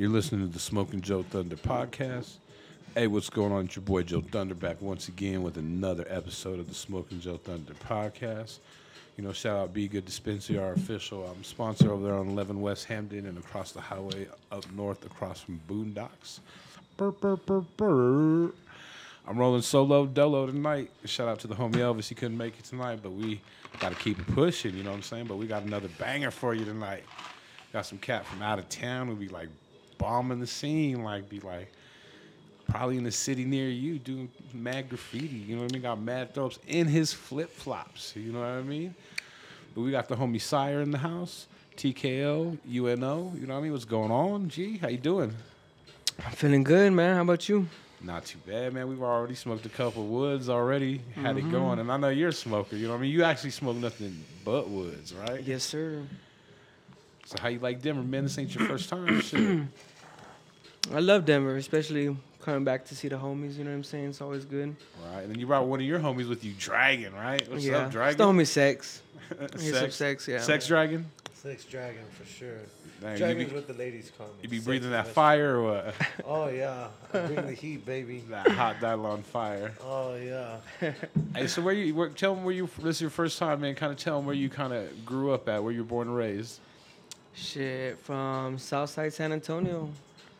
You're listening to the Smoking Joe Thunder podcast. Hey, what's going on? It's your boy Joe Thunder back once again with another episode of the Smoking Joe Thunder podcast. You know, shout out Be Good Dispensary, our official um, sponsor over there on 11 West Hampton and across the highway up north across from Boondocks. Burr, burr, burr, burr. I'm rolling solo dolo tonight. Shout out to the homie Elvis. He couldn't make it tonight, but we got to keep pushing, you know what I'm saying? But we got another banger for you tonight. Got some cat from out of town who be like bombing the scene, like be like probably in the city near you doing mad graffiti. You know what I mean? Got mad throws in his flip flops. You know what I mean? But we got the homie Sire in the house, TKO, UNO. You know what I mean? What's going on? G, how you doing? I'm feeling good, man. How about you? Not too bad, man. We've already smoked a couple woods already. Had it mm-hmm. going, and I know you're a smoker. You know what I mean? You actually smoke nothing but woods, right? Yes, sir. So how you like Denver, man? This ain't your first time. Shit. I love Denver, especially coming back to see the homies. You know what I'm saying? It's always good. Right, and then you brought one of your homies with you, Dragon, right? What's yeah, up, it's Dragon? the homie Sex. He's some sex, sex, yeah. sex Dragon. Sex dragon for sure. Dang, you Dragon's be- what the ladies call me. You be Sex breathing that fire or what? Oh yeah, I bring the heat, baby. that hot Dylon fire. Oh yeah. Hey, so where you? Where, tell them where you. This is your first time, man. Kind of tell them where you kind of grew up at, where you were born and raised. Shit, from Southside San Antonio.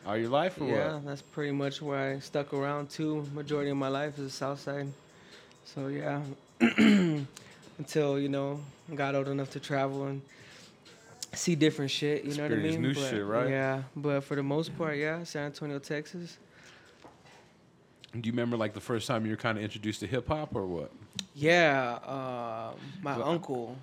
All your life or yeah, what? that's pretty much where I stuck around too. Majority of my life is the Southside. So yeah, until you know got old enough to travel and see different shit. You know what I Experience mean? new But, shit, right? Yeah, but for the most part, yeah, San Antonio, Texas. Do you remember like the first time you were kind of introduced to hip hop or what? Yeah, uh, my So- uncle,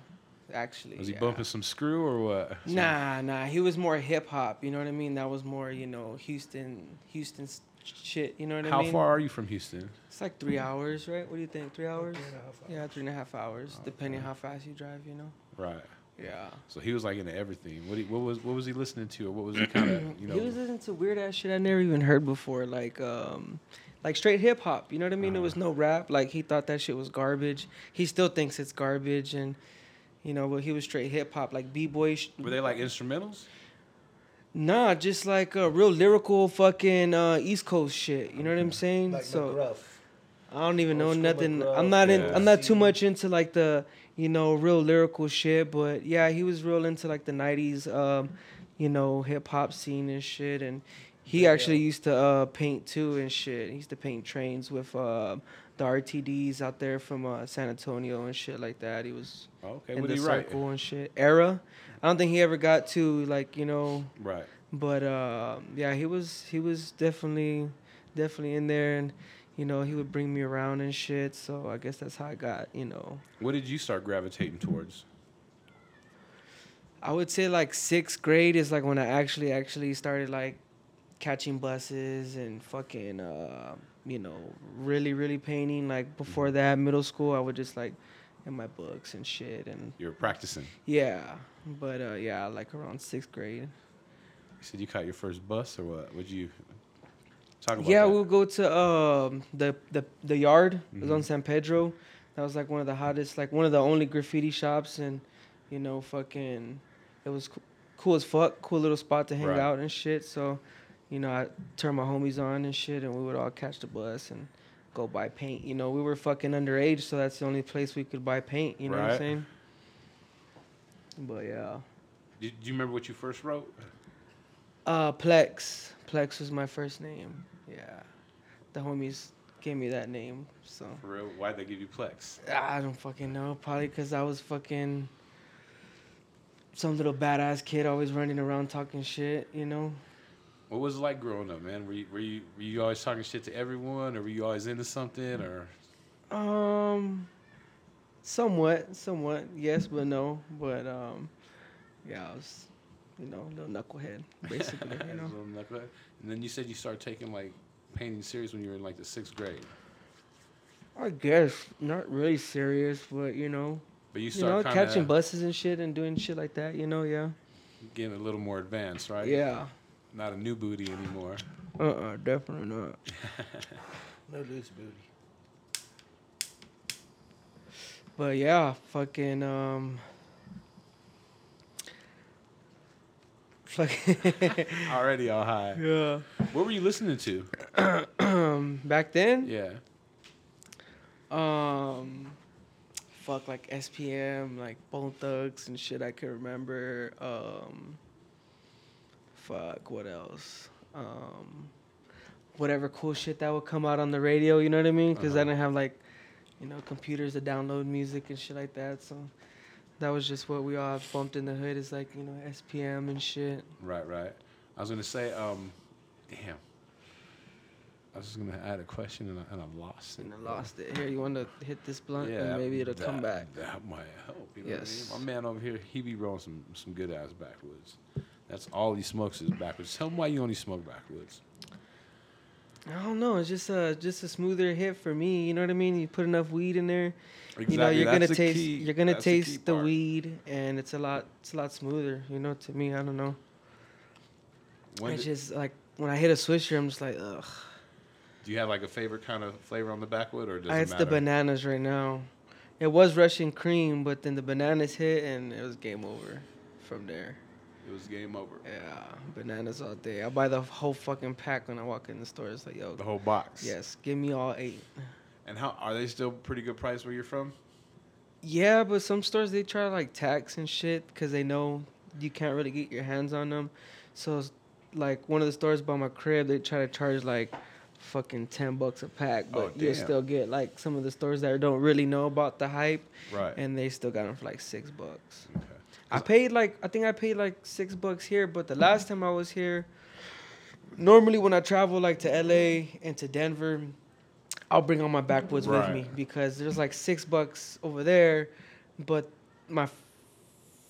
actually. Was he yeah. bumping some screw or what? Nah, nah. He was more hip hop. You know what I mean? That was more, you know, Houston, Houston shit. You know what How I mean? How far are you from Houston? It's like three hours, right? What do you think? Three hours? Three and a half hours. Yeah, three and a half hours, Okay. depending how fast you drive. You know? Right. Yeah. So he was like into everything. What, he, what was what was he listening to, or what was he kind of you know? he was listening to weird ass shit I never even heard before, like um, like straight hip hop. You know what I mean? There was Uh-huh. no rap. Like he thought that shit was garbage. He still thinks it's garbage, and you know, but he was straight hip hop, like b boy. Sh- were they like instrumentals? Nah, just like a real lyrical fucking uh, East Coast shit. You know what I'm saying? Like so McGruff. I don't even know Old school nothing. McGraw, I'm not in. Yeah. I'm not too much into like the you know real lyrical shit. But yeah, he was real into like the '90s, um, you know, hip hop scene and shit. And he Yeah, actually yeah. used to uh, paint too and shit. He used to paint trains with uh, the RTDs out there from uh, San Antonio and shit like that. He was Okay, in the he write? circle and shit. Era. I don't think he ever got to like you know Right. but uh, yeah, he was he was definitely definitely in there, and you know he would bring me around and shit. So I guess that's how I got you know. What did you start gravitating towards? I would say like sixth grade is like when I actually actually started like catching buses and fucking uh, you know really really painting. Like before that, middle school, I would just like in my books and shit and You were practicing. yeah. But uh, yeah, like around sixth grade. You said you caught your first bus or what? Would you talk about? Yeah, that? we'll go to um, the the the yard. It was on Mhm. San Pedro. That was like one of the hottest, like one of the only graffiti shops, and you know, fucking, it was co- cool as fuck. Cool little spot to hang Right. out and shit. So, you know, I turned my homies on and shit, and we would all catch the bus and go buy paint. You know, we were fucking underage, so that's the only place we could buy paint. You know what I'm saying? But yeah. Did, do you remember what you first wrote? Uh, Plex. Plex was my first name. Yeah. The homies gave me that name. So For real? Why'd they give you Plex? I don't fucking know. Probably because I was fucking some little badass kid always running around talking shit, you know? What was it like growing up, man? Were you, were you were you always talking shit to everyone, or were you always into something, or Um, somewhat, somewhat, yes, but no. But um, yeah, I was, you know, a little knucklehead, basically, you know? That? And then you said you started taking like painting serious when you were in like the sixth grade. I guess not really serious, but you know, But you you started know, catching buses and shit and doing shit like that, you know, yeah. getting a little more advanced, right? Yeah. Not a new booty anymore. Uh uh definitely not. No loose booty. But yeah, fucking um Fucking- Already all high. yeah. What were you listening to? Um, back then, Yeah. um, fuck like SPM, like Bone Thugs and shit. I can remember. Um, fuck, what else? Um, whatever cool shit that would come out on the radio. You know what I mean? Because I Uh-huh. didn't have like, you know, computers to download music and shit like that. So that was just what we all bumped in the hood. Is like you know SPM and shit. Right, right. I was gonna say, um, damn. I was just gonna add a question and I, and I lost it. And I lost it. Here, you want to hit this blunt, Yeah, and maybe it'll that, come back. That might help. You know Yes. what I mean? My man over here, he be rolling some some good ass backwoods. That's all he smokes is backwoods. Tell him why you only smoke backwoods. I don't know. It's just a just a smoother hit for me. You know what I mean? You put enough weed in there. Exactly. You know, you're gonna taste. key- You're gonna that's the taste the, part. weed, and it's a lot. It's a lot smoother. You know, to me, I don't know. When it's did- just like when I hit a swisher, I'm just like, ugh. do you have like a favorite kind of flavor on the backwood, or does I, it it's matter? the bananas right now. It was Russian cream, but then the bananas hit, and it was game over from there. It was game over. Yeah, bananas all day. I buy the whole fucking pack when I walk in the store. It's like, yo, The whole box. yes, give me all eight. And how are they still pretty good price where you're from? Yeah, but some stores they try to like tax and shit because they know you can't really get your hands on them. So, like one of the stores by my crib, they try to charge like fucking ten bucks a pack, Oh, but you damn. still get like some of the stores that don't really know about the hype, Right. and they still got them for like six bucks. okay. I paid like I think I paid like six bucks here, but the last time I was here, normally when I travel like to LA and to Denver, I'll bring all my backwoods with me because there's like six bucks over there, but my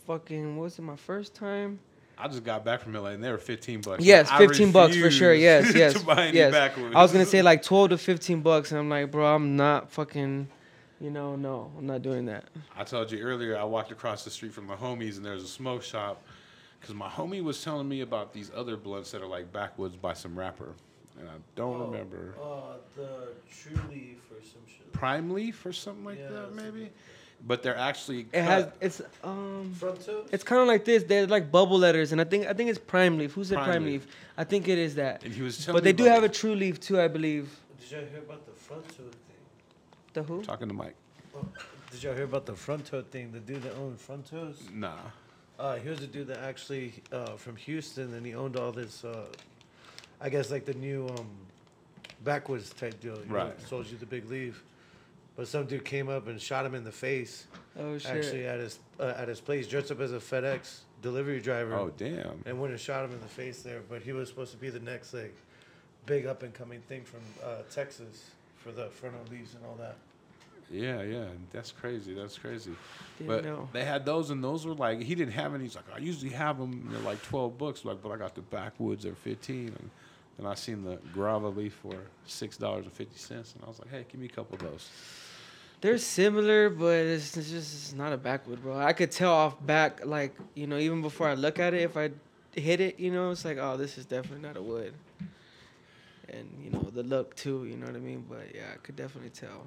fucking what was it my first time? I just got back from LA and they were 15 bucks. Yes, 15 bucks for sure. Yes, yes, to buy any yes. I was gonna say like twelve to fifteen bucks, and I'm like, bro, I'm not fucking, you know, no, I'm not doing that. I told you earlier, I walked across the street from my homies and there's a smoke shop. Because my homie was telling me about these other blunts that are like backwoods by some rapper. And I don't Oh, remember. Uh, the True Leaf or some shit. Prime Leaf or something like Yeah, that, maybe? like But they're actually. It has, it's um. Front toes? It's kind of like this. They're like bubble letters, and I think I think it's prime leaf. Who's the Prime prime, leaf. leaf? I think it is that. And he was telling But me they do about have a true leaf too, I believe. Did y'all hear about the front toe thing? The who? Talking to Mike. Did y'all hear about the front toe thing? The dude that owned front toes? Nah. Uh, he was a dude that actually uh, from Houston, and he owned all this. Uh, I guess like the new um, backwoods type deal. You know, Right. sold you the big leaf, but some dude came up and shot him in the face. Oh shit. Actually, at his uh, at his place, dressed up as a FedEx delivery driver, Oh, damn. and went and shot him in the face there. But he was supposed to be the next like big up and coming thing from uh, Texas for the fronto leaves and all that. Yeah, yeah. That's crazy. That's crazy. Didn't But know. they had those, and those were like he didn't have any. He's like, I usually have them. And they're like twelve bucks. Like, but I got the backwoods at fifteen, and then I seen the grabba leaf for six dollars and fifty cents, and I was like, hey, give me a couple of those. They're similar, but it's, it's just it's not a backwood, bro. I could tell off back, like you know, even before I look at it, if I hit it, you know, it's like, oh, this is definitely not a wood. And you know the look too, you know what I mean. But yeah, I could definitely tell.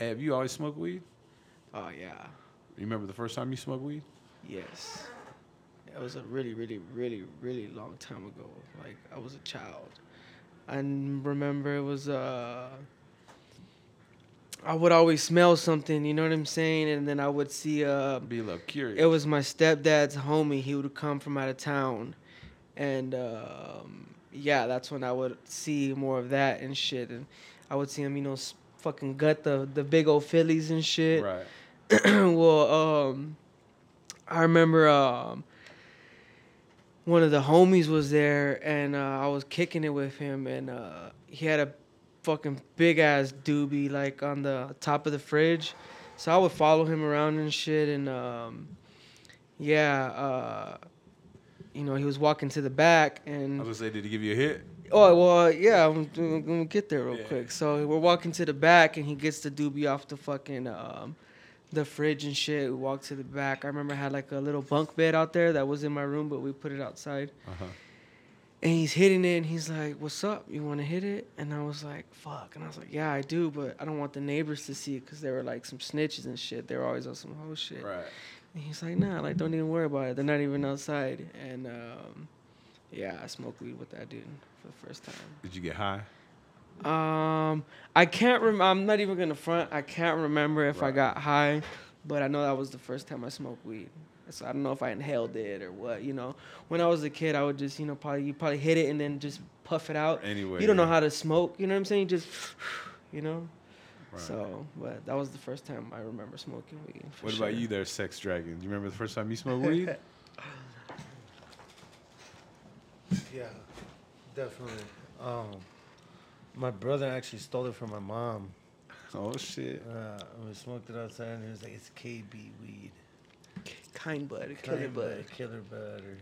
Have you always smoked weed? Oh yeah, You remember the first time you smoked weed? yes. It was a really, really, really, really long time ago. Like I was a child. I n- remember it was uh. I would always smell something, you know what I'm saying, and then I would see uh Be a little curious. It was my stepdad's homie. He would come from out of town, and um, yeah, that's when I would see more of that and shit. And I would see him, you know, fucking gut the the big old Phillies and shit. right. well, um, I remember um, one of the homies was there, and uh, I was kicking it with him, and uh, he had a fucking big ass doobie like on the top of the fridge. So I would follow him around and shit, and um, yeah, uh, you know, he was walking to the back, and I was gonna say, did he give you a hit? Oh well, yeah, I'm, I'm gonna get there real Yeah. quick. So we're walking to the back, and he gets the doobie off the fucking um, the fridge and shit. We walk to the back. I remember I had like a little bunk bed out there that was in my room, but we put it outside. Uh huh. And he's hitting it, and he's like, "What's up? You want to hit it?" And I was like, "Fuck!" And I was like, "Yeah, I do, but I don't want the neighbors to see it because they were like some snitches and shit. They were always on some whole shit." Right. And he's like, nah, like don't even worry about it. They're not even outside. And um, Yeah, I smoked weed with that dude for the first time. Did you get high? Um, I can't rem. I'm not even gonna front. I can't remember if I got high, but I know that was the first time I smoked weed. So I don't know if I inhaled it or what. You know, when I was a kid, I would just you know probably you probably hit it and then just puff it out. Anyway, You don't know how to smoke. You know what I'm saying? Just you know. Right. So, but that was the first time I remember smoking weed. for What sure. about you, there, Sex Dragon? Do you remember the first time you smoked weed? Yeah, definitely. Um, my brother actually stole it from my mom. oh shit! Uh, we smoked it outside, and he was like, "It's KB weed, Kind bud, killer Kind bud. bud, killer bud, or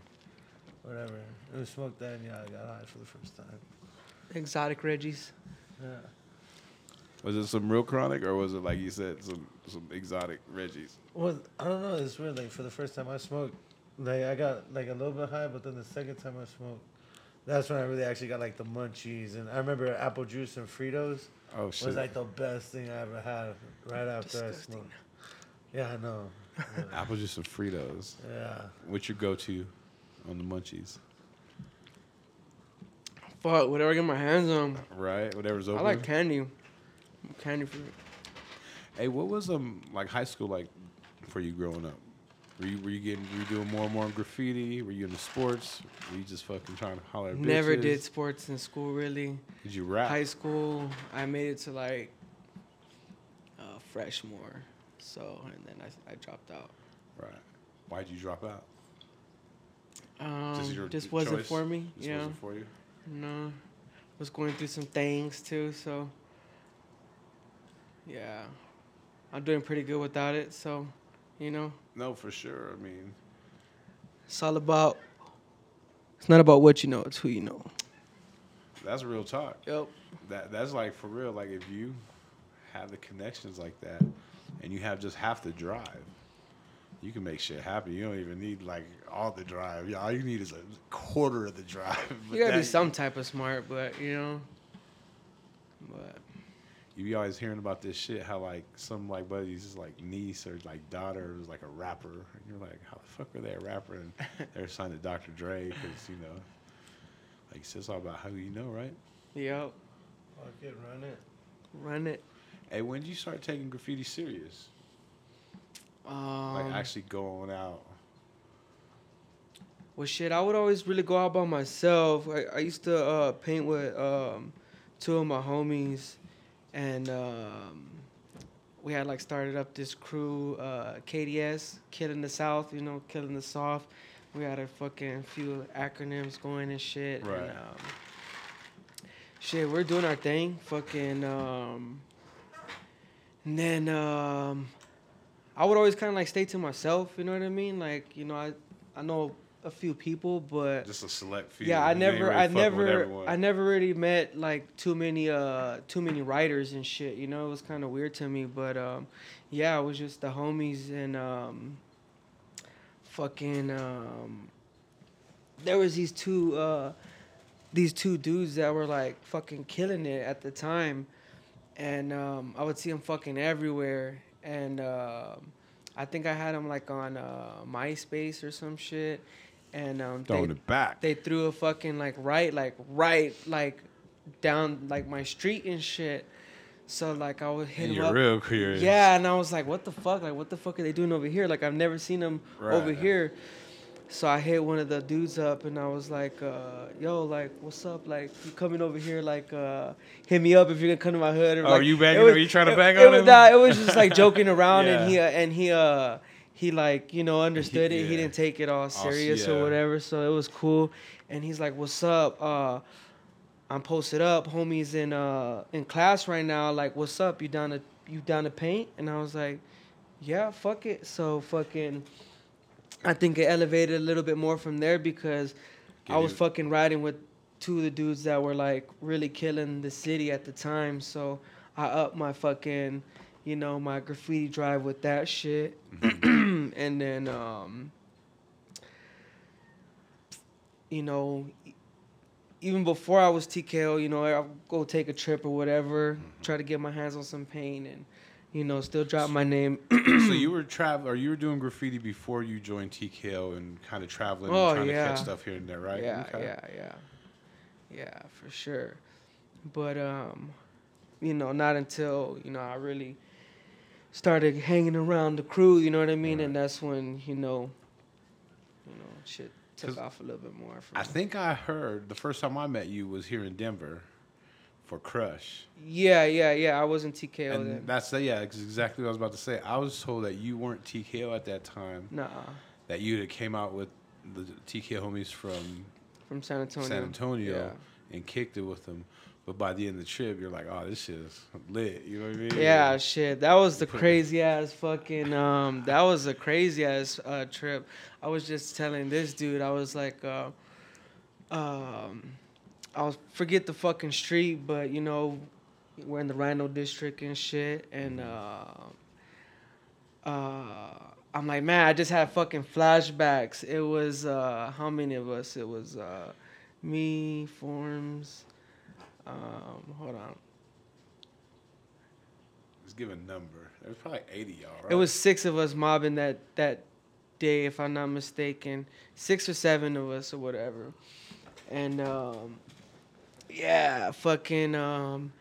whatever." And we smoked that, and yeah, I got high for the first time. Exotic Reggies. Yeah. Was it some real chronic, or was it like you said, some some exotic Reggies? Well, I don't know. It's weird. Like for the first time I smoked, like I got like a little bit high, but then the second time I smoked, that's when I really actually got like the munchies. And I remember apple juice and Fritos Oh shit! was like the best thing I ever had. Right after I Disgusting. smoked. Yeah, I know. Yeah. Apple juice and Fritos. yeah. What's your go-to on the munchies? Fuck, whatever I get my hands on. Right, whatever's open. I like candy. Candy fruit. Hey, what was um like high school like for you growing up? Were you were you getting were you doing more and more graffiti? Were you into sports? Were you just fucking trying to holler at Never did sports in school really. Did you rap? High school, I made it to like uh, freshmore, so and then I, I dropped out. Right. Why did you drop out? Um, just wasn't choice? for me. Just yeah, wasn't for you. no, was going through some things too. So yeah, I'm doing pretty good without it. So you know, No, for sure. I mean, it's all about. It's not about what you know; it's who you know. that's real talk. Yep. That that's like for real. Like if you have the connections like that, and you have just half the drive, you can make shit happen. You don't even need like all the drive. Yeah, all you need is a quarter of the drive. You gotta be some type of smart, but you know. But You be always hearing about this shit. How like some like buddies is like niece or like daughter was like a rapper, and you're like, how the fuck are they a rapper? And they're signed to Dr. Dre because you know, like it's just all about how you know, right? yep, Fuck it, run it. run it. Hey, when did you start taking graffiti serious? Um, Like actually going out. Well, shit, I would always really go out by myself. I, I used to uh, paint with um, two of my homies, and um, we had like started up this crew, uh, KDS, Killing the South, you know, Killing the Soft. We had a fucking few acronyms going and shit. Right. And, um, shit, we're doing our thing. Fucking. Um, and then um, I would always kind of like stay to myself. You know what I mean? Like, you know, I I know a few people, but Just a select few. yeah, I You never, really I never. I never really met like too many, uh, too many writers and shit. You know, it was kind of weird to me, but um, yeah, it was just the homies and um, fucking um, there was these two, uh, these two dudes that were like fucking killing it at the time, and um, I would see them fucking everywhere, and um, I think I had them like on uh, MySpace or some shit, and um, they, throwing it back. they threw a fucking like right like right like down like my street and shit. So like I was hitting you're up. real curious. Yeah, and I was like, what the fuck? Like what the fuck are they doing over here? Like I've never seen them over here. So I hit one of the dudes up and I was like, uh, yo, like, what's up? Like, you coming over here, like, uh, hit me up if you're gonna come to my hood. Or, Oh, like, you banging- it was- are you trying to it- bang it on was, him? Nah, it was just like joking around and he, uh, and he, uh, he like, you know, understood it. He didn't take it all serious yeah. or whatever. So it was cool. And he's like, what's up? Uh, I'm posted up, homies in uh in class right now. Like, what's up? You down to you down to paint? And I was like, yeah, fuck it. So fucking, I think it elevated a little bit more from there because Get I was you- fucking riding with two of the dudes that were like really killing the city at the time. So I upped my fucking, you know, my graffiti drive with that shit, Mm-hmm. and then um, you know, even before I was TKO, you know, I'll go take a trip or whatever, try to get my hands on some paint and you know, still drop my name. so you were traveling, or you were doing graffiti before you joined TKO and kind of traveling Oh, and trying yeah. to catch stuff here and there, right? Yeah, Okay. yeah, yeah, yeah, for sure. But um, you know, not until you know I really started hanging around the crew. You know what I mean? And that's when you know, you know, shit took off a little bit more. For I me. think I heard the first time I met you was here in Denver for Crush. Yeah, yeah, yeah. I wasn't TKO and then. that's yeah, ex- exactly what I was about to say. I was told that you weren't TKO at that time. Nah, That you had came out with the TKO homies from from San Antonio. San Antonio Yeah. and kicked it with them. But by the end of the trip, you're like, oh, this shit is lit. You know what I mean? Yeah, shit. That was the crazy ass fucking um that was a crazy ass uh trip. I was just telling this dude, I was like uh um I'll forget the fucking street, but you know, we're in the RiNo district and shit and uh uh I'm like, man, I just had fucking flashbacks. It was uh how many of us? It was uh me, Forms, um, hold on. Let's give a number. It was probably 80 y'all, right? It was six of us mobbing that that day, if I'm not mistaken. Six or seven of us or whatever. And um, yeah, fucking um,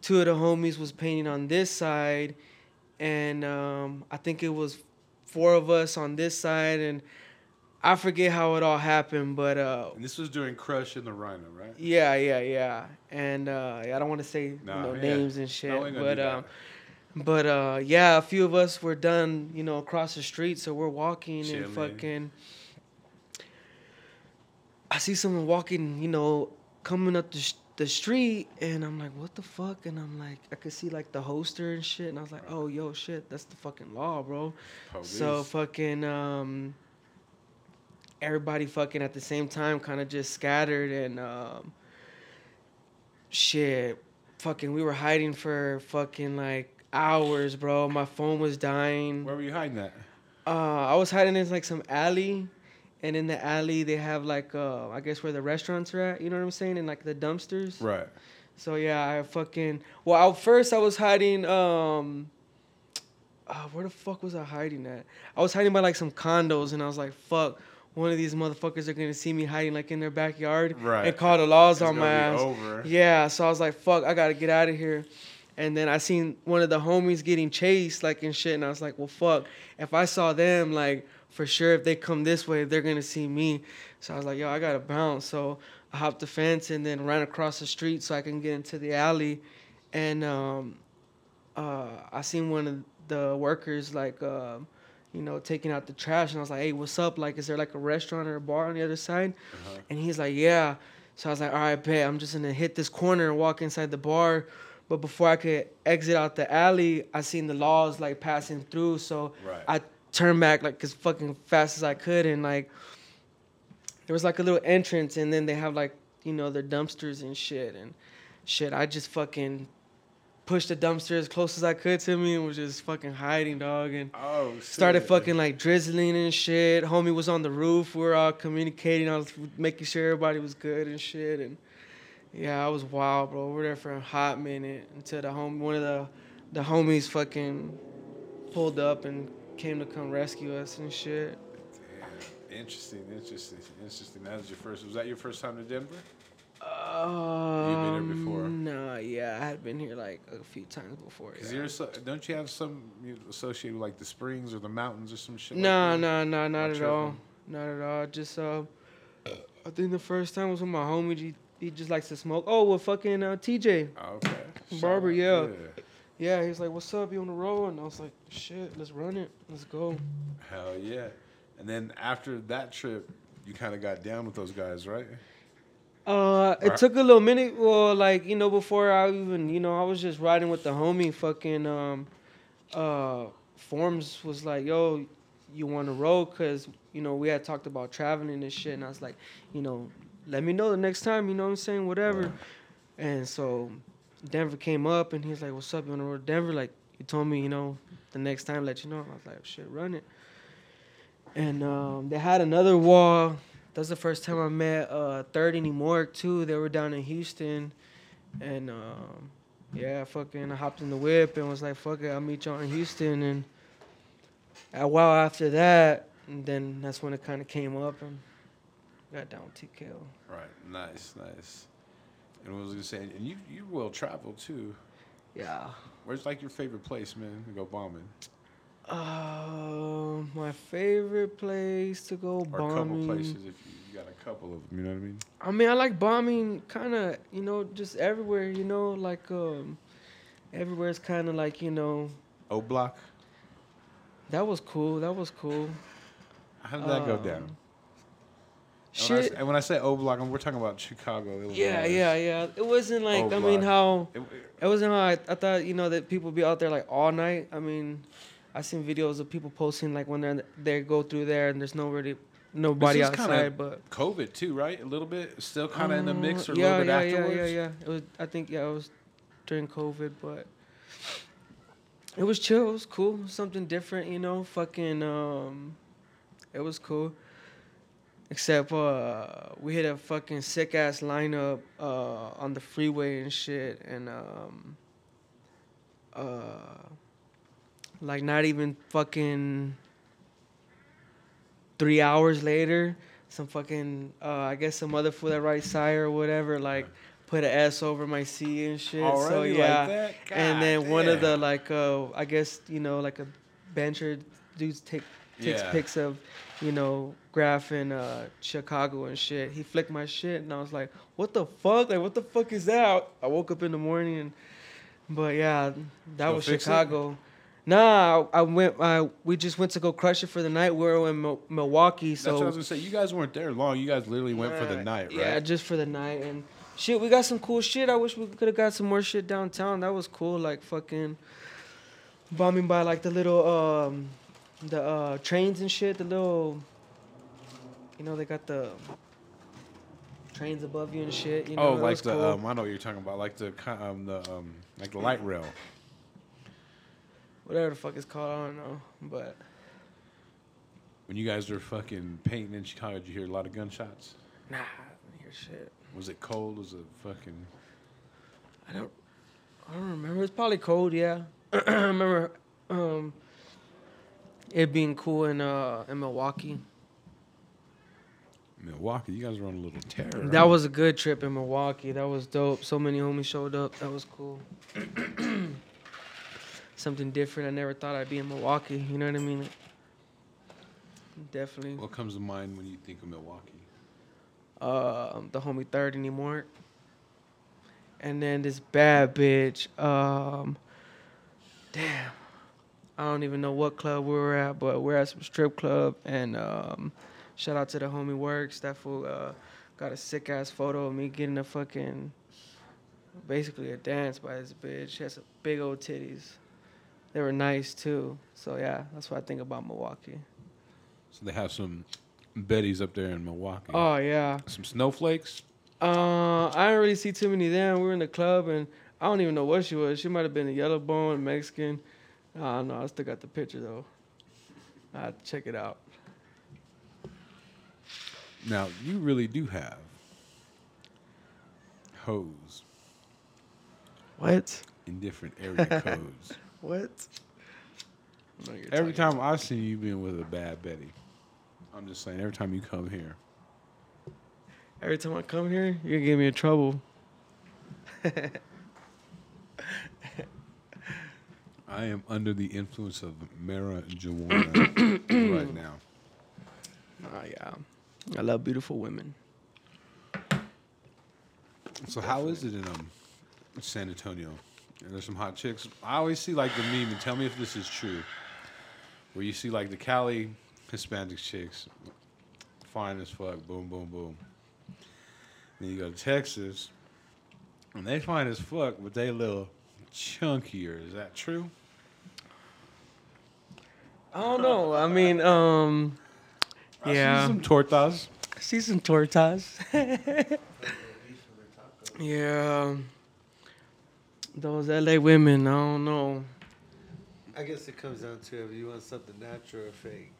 two of the homies was painting on this side, and um, I think it was four of us on this side, and I forget how it all happened, but uh, And this was during Crush in the RiNo, right? yeah, yeah, yeah. And uh, I don't want to say Nah, you know, yeah. names and shit, No, we ain't gonna but um, but uh, yeah, a few of us were done, you know, across the street, so we're walking and fucking. I see someone walking, you know, coming up the sh- the street, and I'm like, what the fuck? And I'm like, I could see like the holster and shit, and I was like, oh, yo, shit, that's the fucking law, bro. So fucking um everybody fucking at the same time kind of just scattered and um shit fucking we were hiding for fucking like hours, bro. My phone was dying. Where were you hiding at? Uh I was hiding in like some alley and in the alley they have like uh I guess where the restaurants are at, you know what I'm saying? In like the dumpsters. Right. So yeah, I fucking well at first I was hiding um uh, where the fuck was I hiding at? I was hiding by like some condos and I was like, fuck, one of these motherfuckers are gonna see me hiding like in their backyard Right. and call the laws It's on my ass. over. Yeah, so I was like, fuck, I gotta get out of here. And then I seen one of the homies getting chased, like and shit, and I was like, well, fuck. If I saw them, like for sure, if they come this way, they're gonna see me. So I was like, yo, I gotta bounce. So I hopped the fence and then ran across the street so I can get into the alley. And um, uh, I seen one of the workers like, um, you know, taking out the trash, and I was like, hey, what's up? Like, is there like a restaurant or a bar on the other side? Uh-huh. And he's like, yeah. So I was like, all right, bet. I'm just gonna hit this corner and walk inside the bar. But before I could exit out the alley, I seen the laws like passing through. So Right. I turned back like as fucking fast as I could, and like there was like a little entrance, and then they have like you know their dumpsters and shit and shit. I just fucking pushed the dumpster as close as I could to me and was just fucking hiding, dog, and Oh, started fucking like drizzling and shit. Homie was on the roof. We were all communicating. I was making sure everybody was good and shit. And yeah, I was wild, bro. We were there for a hot minute until the home one of the the homies fucking pulled up and came to come rescue us and shit. Damn. Interesting, interesting, interesting. That was your first. Was that your first time to Denver? Um, been here before? Nah, yeah, I had been here like a few times before. Because yeah. you're so, don't you have some you associated with like the springs or the mountains or some shit? Like that? nah, nah, not at all. Not at all. Just uh, I think the first time was with my homie. He, he just likes to smoke. Oh, with fucking uh, TJ. Oh, okay. Barber, out. yeah. Yeah, he was like, "What's up? You on the road?" And I was like, "Shit, let's run it. Let's go." Hell yeah. And then after that trip, you kind of got down with those guys, right? Uh, it took a little minute. Well, like you know, before I even, you know, I was just riding with the homie. Fucking um, uh, Forms was like, "Yo, you want to roll?" Cause you know we had talked about traveling and shit, and I was like, you know, let me know the next time. You know what I'm saying? Whatever. Right. And so Denver came up, and he was like, "What's up? You want to roll to Denver?" Like he told me, you know, the next time, let you know. I was like, "Shit, run it." And um, they had another wall. That was the first time I met uh, Third and Mork too. They were down in Houston, and um, yeah, fucking I hopped in the whip and was like, fuck it, I'll meet y'all in Houston. And a while after that, and then that's when it kind of came up and got down to kill. Right. Nice. Nice. And what was I gonna say? And you you well traveled too. Yeah. Where's like your favorite place, man, to go bombing? Uh, my favorite place to go Or a couple bombing. places if you, you got a couple of them. You know what I mean? I mean, I like bombing, kind of, you know, just everywhere. You know, like um, everywhere is kind of like you know, O Block. that was cool. That was cool. How did that go Um, down? And when I Shit. And when I say O Block, we're talking about Chicago, Illinois. Yeah, yeah, yeah. It wasn't like I mean how It- it wasn't how I, I thought. You know that people would be out there like all night. I mean, I seen videos of people posting like when they're they go through there and there's nobody nobody outside, but COVID too, right? A little bit, still kind of in the mix, or Uh, a yeah, little bit yeah, afterwards. Yeah, yeah, yeah. It was. I think yeah, it was during COVID, but it was chill. It was cool. Something different, you know. Fucking. Um, it was cool. Except uh, we hit a fucking sick ass lineup uh, on the freeway and shit, and um, uh, like not even fucking three hours later, some fucking uh, I guess some other fool that rides sire or whatever like put an S over my C and shit. so yeah, like and then God one of the like uh, I guess you know like a bencher dudes take takes Yeah. pics of you know Graph in uh, Chicago and shit. He flicked my shit and I was like, what the fuck? Like what the fuck is that? I woke up in the morning and but yeah, that Go was Chicago. it? Nah, I, I went. I we just went to go crush it for the night. We were in Mil- Milwaukee, That's so what I was gonna say. You guys weren't there long. You guys literally went for the night, right? Yeah, just for the night and shit. We got some cool shit. I wish we could have got some more shit downtown. That was cool. Like fucking bombing by like the little um the uh trains and shit. The little you know they got the trains above you and shit. You know, oh, that like was the cool. um, I know what you're talking about, like the um, the um, like the light rail. Whatever the fuck it's called. I don't know, but When you guys were fucking painting in Chicago, did you hear a lot of gunshots? nah, I didn't hear shit. Was it cold? Was it fucking? I don't. I don't remember. It's probably cold. Yeah, I remember um, it being cool in uh in Milwaukee. Milwaukee, you guys were on a little tear. That right? was a good trip in Milwaukee. That was dope. So many homies showed up. That was cool. Something different. I never thought I'd be in Milwaukee. You know what I mean? Definitely. What comes to mind when you think of Milwaukee? um, the homie third anymore. And then this bad bitch. Um, damn, I don't even know what club we were at, but we're at some strip club. And um, shout out to the homie Works. That fool uh, got a sick ass photo of me getting a fucking, basically a dance by this bitch. She has some big old titties. They were nice too. So yeah, that's what I think about Milwaukee. So they have some Betties up there in Milwaukee. Oh yeah. Some snowflakes. Uh, I didn't really see too many then. We were in the club, and I don't even know what she was. She might have been a yellow bone, Mexican. I don't know. I still got the picture though. I to check it out. Now you really do have hoes What? in different area codes. What? I know you're Every time I see you being with a bad Betty, I'm just saying. Every time you come here, Every time I come here, you're gonna get me in trouble. I am under the influence of marijuana right now. Oh yeah, I love beautiful women. So how is it in um, San Antonio? And there's some hot chicks. I always see like the meme, and tell me if this is true. Where you see like the Cali Hispanic chicks, fine as fuck, boom, boom, boom. Then you go to Texas, and they fine as fuck, but they a little chunkier. Is that true? I don't know. I mean, um, I see some tortas. see some tortas. yeah, those LA women. I don't know. I guess it comes down to if you want something natural or fake.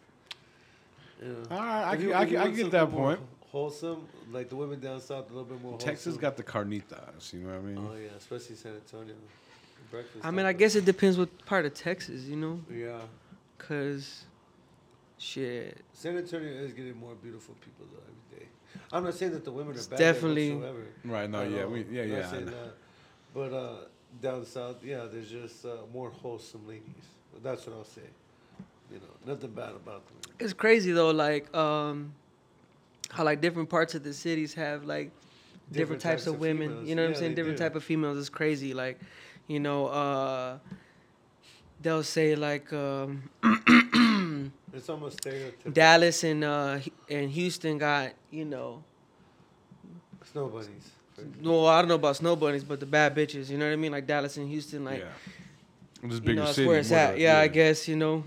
You know? All right, I can, you- I if can, I get that point. wholesome. Like the women down south, a little bit more. Texas wholesome. got the carnitas. You know what I mean? Oh yeah, especially San Antonio. Breakfast. I mean, I guess it depends what part of Texas, you know, Yeah, cause shit. San Antonio is getting more beautiful people though every day. I'm not saying that the women It's are bad definitely- whatsoever. Right. No. Yeah. We. Yeah. I'm Yeah. I saying that. But uh, down south, yeah, there's just uh, more wholesome ladies. That's what I'll say. You know, nothing bad about them. It's crazy though, like um, how like different parts of the cities have like different, types, of, women. females. You know what I'm saying? Different do. type of females is crazy. Like, you know, uh, they'll say like um, It's almost stereotypical. Dallas and uh, and Houston got you know. Snow bunnies. For example. No, I don't know about snow bunnies, but the bad bitches. You know what I mean? Like Dallas and Houston, like yeah. Just you bigger know, that's city. where it's at. the- Yeah, I guess you know.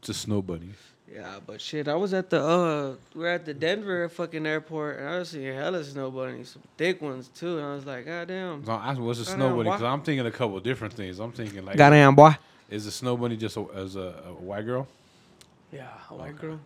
Just snow bunnies. Yeah, but shit, I was at the uh, we are at the Denver fucking airport, and I was seeing hella snow bunnies, some thick ones too, and I was like, God damn. So I what's a snow bunny? Because I'm thinking a couple of different things. I'm thinking like, Goddamn boy. is a snow bunny just a, as a, a white girl? Yeah, a white Okay. girl.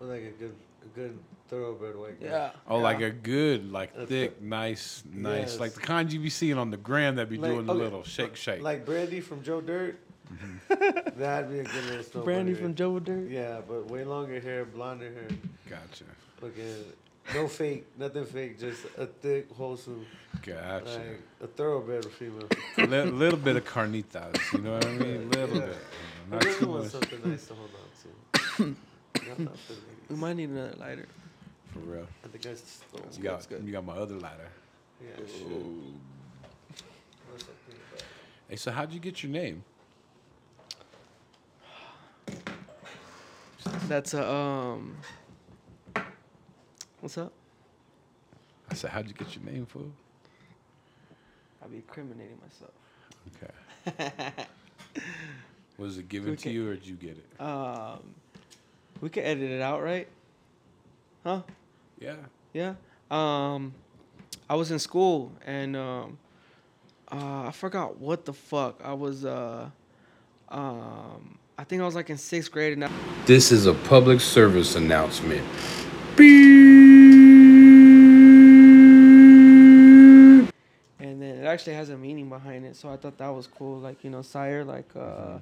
Or like a good, a good thoroughbred white guy. Yeah. Oh, yeah. like a good, like A thick, nice, nice, Yes. like the kind you be seeing on the gram that be Like, doing the okay, little shake, shake. Like Brandy from Joe Dirt. Mm-hmm. That'd be a good little snow Brandy from Joe Dirt. Yeah, but way longer hair, blonder hair. gotcha, Fucking no fake, nothing fake, just a thick, wholesome, gotcha. like a thoroughbred female. A little bit of carnitas, you know what I mean? A Little Yeah. bit, I not really too want much. something nice to hold on to. Not that for We might need another lighter. For real. I think I stole. You got, you got my other ladder. Yeah, I should. What's that thing about? Hey, so how'd you get your name? That's a um. What's up? I said, how'd you get your name, fool? I'll be incriminating myself. Okay. Was it given We to you or did you get it? Um, we can edit it out, right? Huh? Yeah. Yeah. Um, I was in school and um, uh, I forgot what the fuck I was. Uh, um, I think I was like in sixth grade and I, This is a public service announcement. and then it actually has a meaning behind it. So I thought that was cool. Like you know, sire, like uh,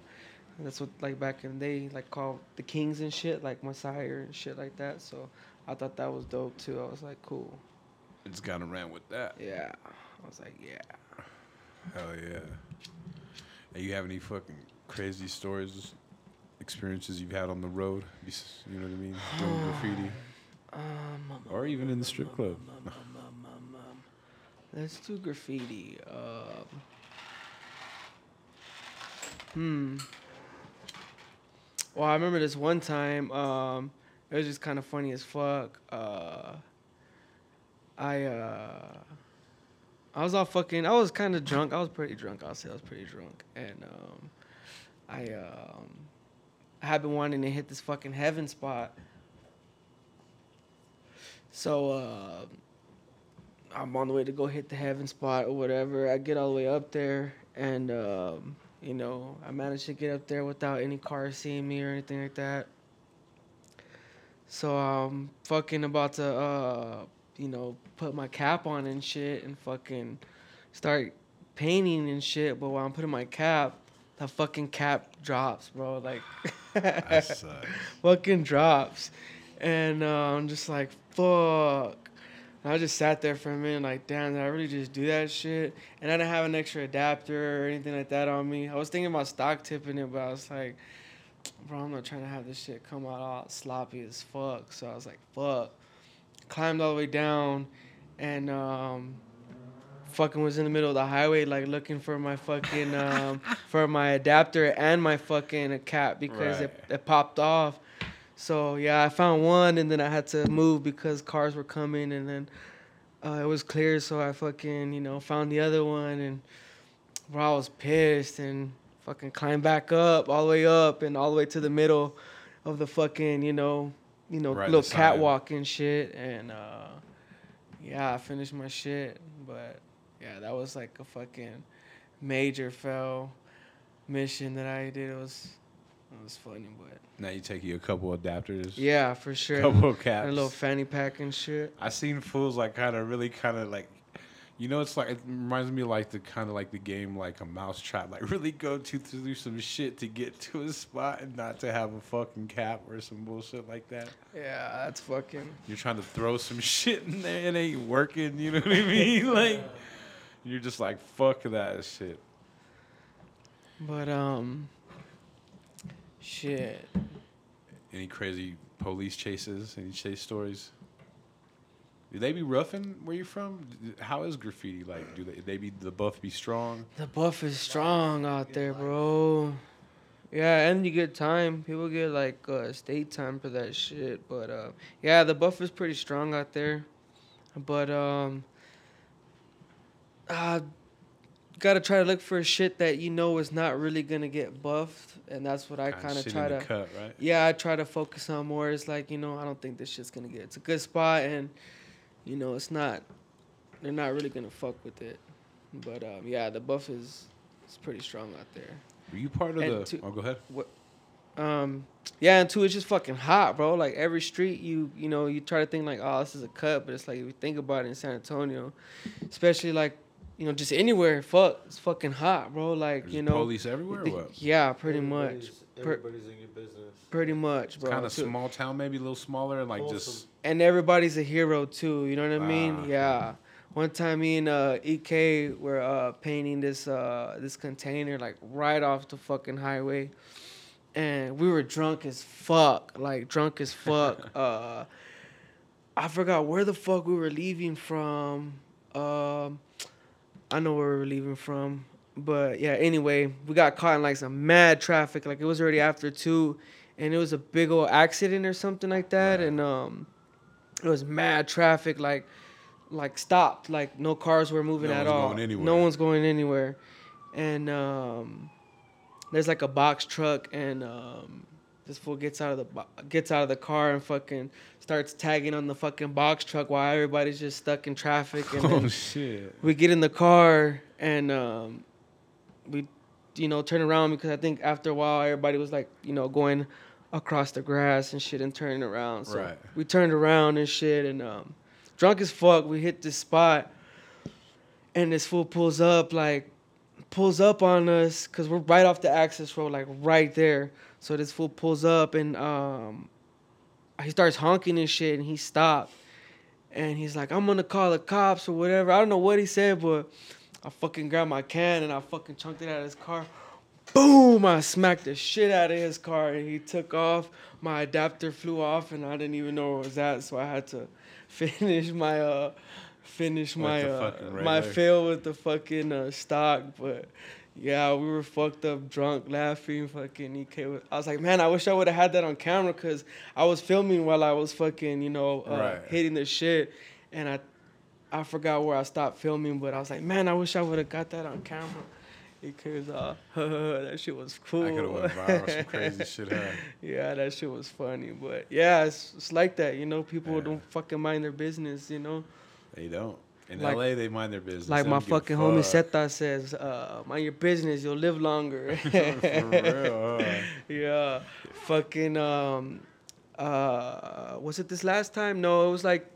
that's what like back in the day like called the kings and shit, like sire and shit like that. So I thought that was dope too. I was like, cool. It's got to around with that. Yeah. I was like, yeah. Hell yeah. And you have any fucking crazy stories, experiences you've had on the road? You know what I mean? Doing graffiti. Um, Or even in the strip club. Um, um, um, um, Let's do graffiti. Um, hmm. Well, I remember this one time. Um, it was just kind of funny as fuck. Uh, I uh, I was all fucking. I was kind of drunk. I was pretty drunk. I'll say I was pretty drunk, and um, I um, I had been wanting to hit this fucking heaven spot. So uh, I'm on the way to go hit the heaven spot or whatever. I get all the way up there, and um, you know, I managed to get up there without any cars seeing me or anything like that. So I'm fucking about to, uh, you know, put my cap on and shit, and fucking start painting and shit. But while I'm putting my cap, the fucking cap drops, bro. Like. Fucking drops. And uh, I'm just like, fuck. And I just sat there for a minute, like, damn, did I really just do that shit? And I didn't have an extra adapter or anything like that on me. I was thinking about stock tipping it, but I was like, bro, I'm not trying to have this shit come out all sloppy as fuck. So I was like, fuck. Climbed all the way down and um, fucking was in the middle of the highway, like looking for my fucking, um, for my adapter and my fucking cap because it, it popped off. So yeah, I found one and then I had to move because cars were coming and then uh, it was clear. So I fucking, you know, found the other one and bro, I was pissed and fucking climbed back up, all the way up and all the way to the middle of the fucking, you know, you know, Right, little catwalk and shit. And uh, yeah, I finished my shit. But yeah, that was like a fucking major fail mission that I did. It was It was funny, but Now you take you a couple adapters. yeah, for sure. Couple caps. And a little fanny pack and shit. I seen fools like kind of really kind of like, you know, it's like it reminds me of like the kind of like the game like a mouse trap. like really go to through some shit to get to a spot and not to have a fucking cap or some bullshit like that. Yeah, that's fucking. You're trying to throw some shit in there, it ain't working. You know what I mean? Like, you're just like fuck that shit. But um, shit. Any crazy police chases? Any chase stories? Do they be roughing where you from? How is graffiti like? Do they, they be the buff be strong? The buff is strong out there, bro. Yeah, and you get time. People get like uh, state time for that shit. But uh, yeah, the buff is pretty strong out there. But um, uh, gotta try to look for shit that you know is not really gonna get buffed, and that's what I kind of try to. cut, right? Yeah, I try to focus on more. It's like you know, I don't think this shit's gonna get. It's a good spot, and you know, it's not. They're not really gonna fuck with it. But um, yeah, the buff is, is pretty strong out there. Were you part of And the? to- oh, go ahead. What? Um, yeah, and two, it's just fucking hot, bro. Like every street, you you know, you try to think like, oh, this is a cut, but it's like if you think about it in San Antonio, especially like, you know, just anywhere, fuck, it's fucking hot, bro. Like There's you know, police everywhere. Or the- yeah, pretty much, Everybody's- Per- in your business. pretty much, bro. Kind of too. small town, maybe a little smaller, and like just and everybody's a hero too. You know what I mean? Ah. Yeah. One time, me and uh, Ek were uh, painting this uh, this container like right off the fucking highway, and we were drunk as fuck, like drunk as fuck. uh, I forgot where the fuck we were leaving from. Um, I know where we're leaving from, but yeah. Anyway, we got caught in like some mad traffic. Like it was already after two, and it was a big old accident or something like that, and um, it was mad traffic. Like, like stopped. Like no cars were moving No at all. going anywhere. No one's going anywhere, and um, there's like a box truck, and um, this fool gets out of the bo- gets out of the car and fucking starts tagging on the fucking box truck while everybody's just stuck in traffic. And oh shit. we get in the car and um, we, you know, turn around because I think after a while everybody was like, you know, going across the grass and shit and turning around. So Right. we turned around and shit and um, drunk as fuck. We hit this spot and this fool pulls up like pulls up on us because we're right off the access road, like right there. So this fool pulls up and um, he starts honking and shit, and he stopped. And he's like, I'm gonna call the cops or whatever. I don't know what he said, but I fucking grabbed my can and I fucking chunked it out of his car. Boom! I smacked the shit out of his car and he took off. My adapter flew off and I didn't even know where it was at, so I had to finish my uh finish With my uh, my fill with the fucking uh, stock, but yeah, we were fucked up, drunk, laughing, fucking EK. was- I was like, man, I wish I would have had that on camera because I was filming while I was fucking, you know, uh, Right. hitting the shit, and I, I forgot where I stopped filming, but I was like, man, I wish I would have got that on camera. Because uh, that shit was cool. I could have went viral. Some crazy shit. Yeah, that shit was funny, but yeah, it's, it's like that, you know. People Yeah. don't fucking mind their business, you know. They don't. In Like- LA, they mind their business. Like my don't give a fucking homie fuck. Seta says, uh, mind your business, you'll live longer. For real. huh? yeah. Fucking um uh was it this last time? No, it was like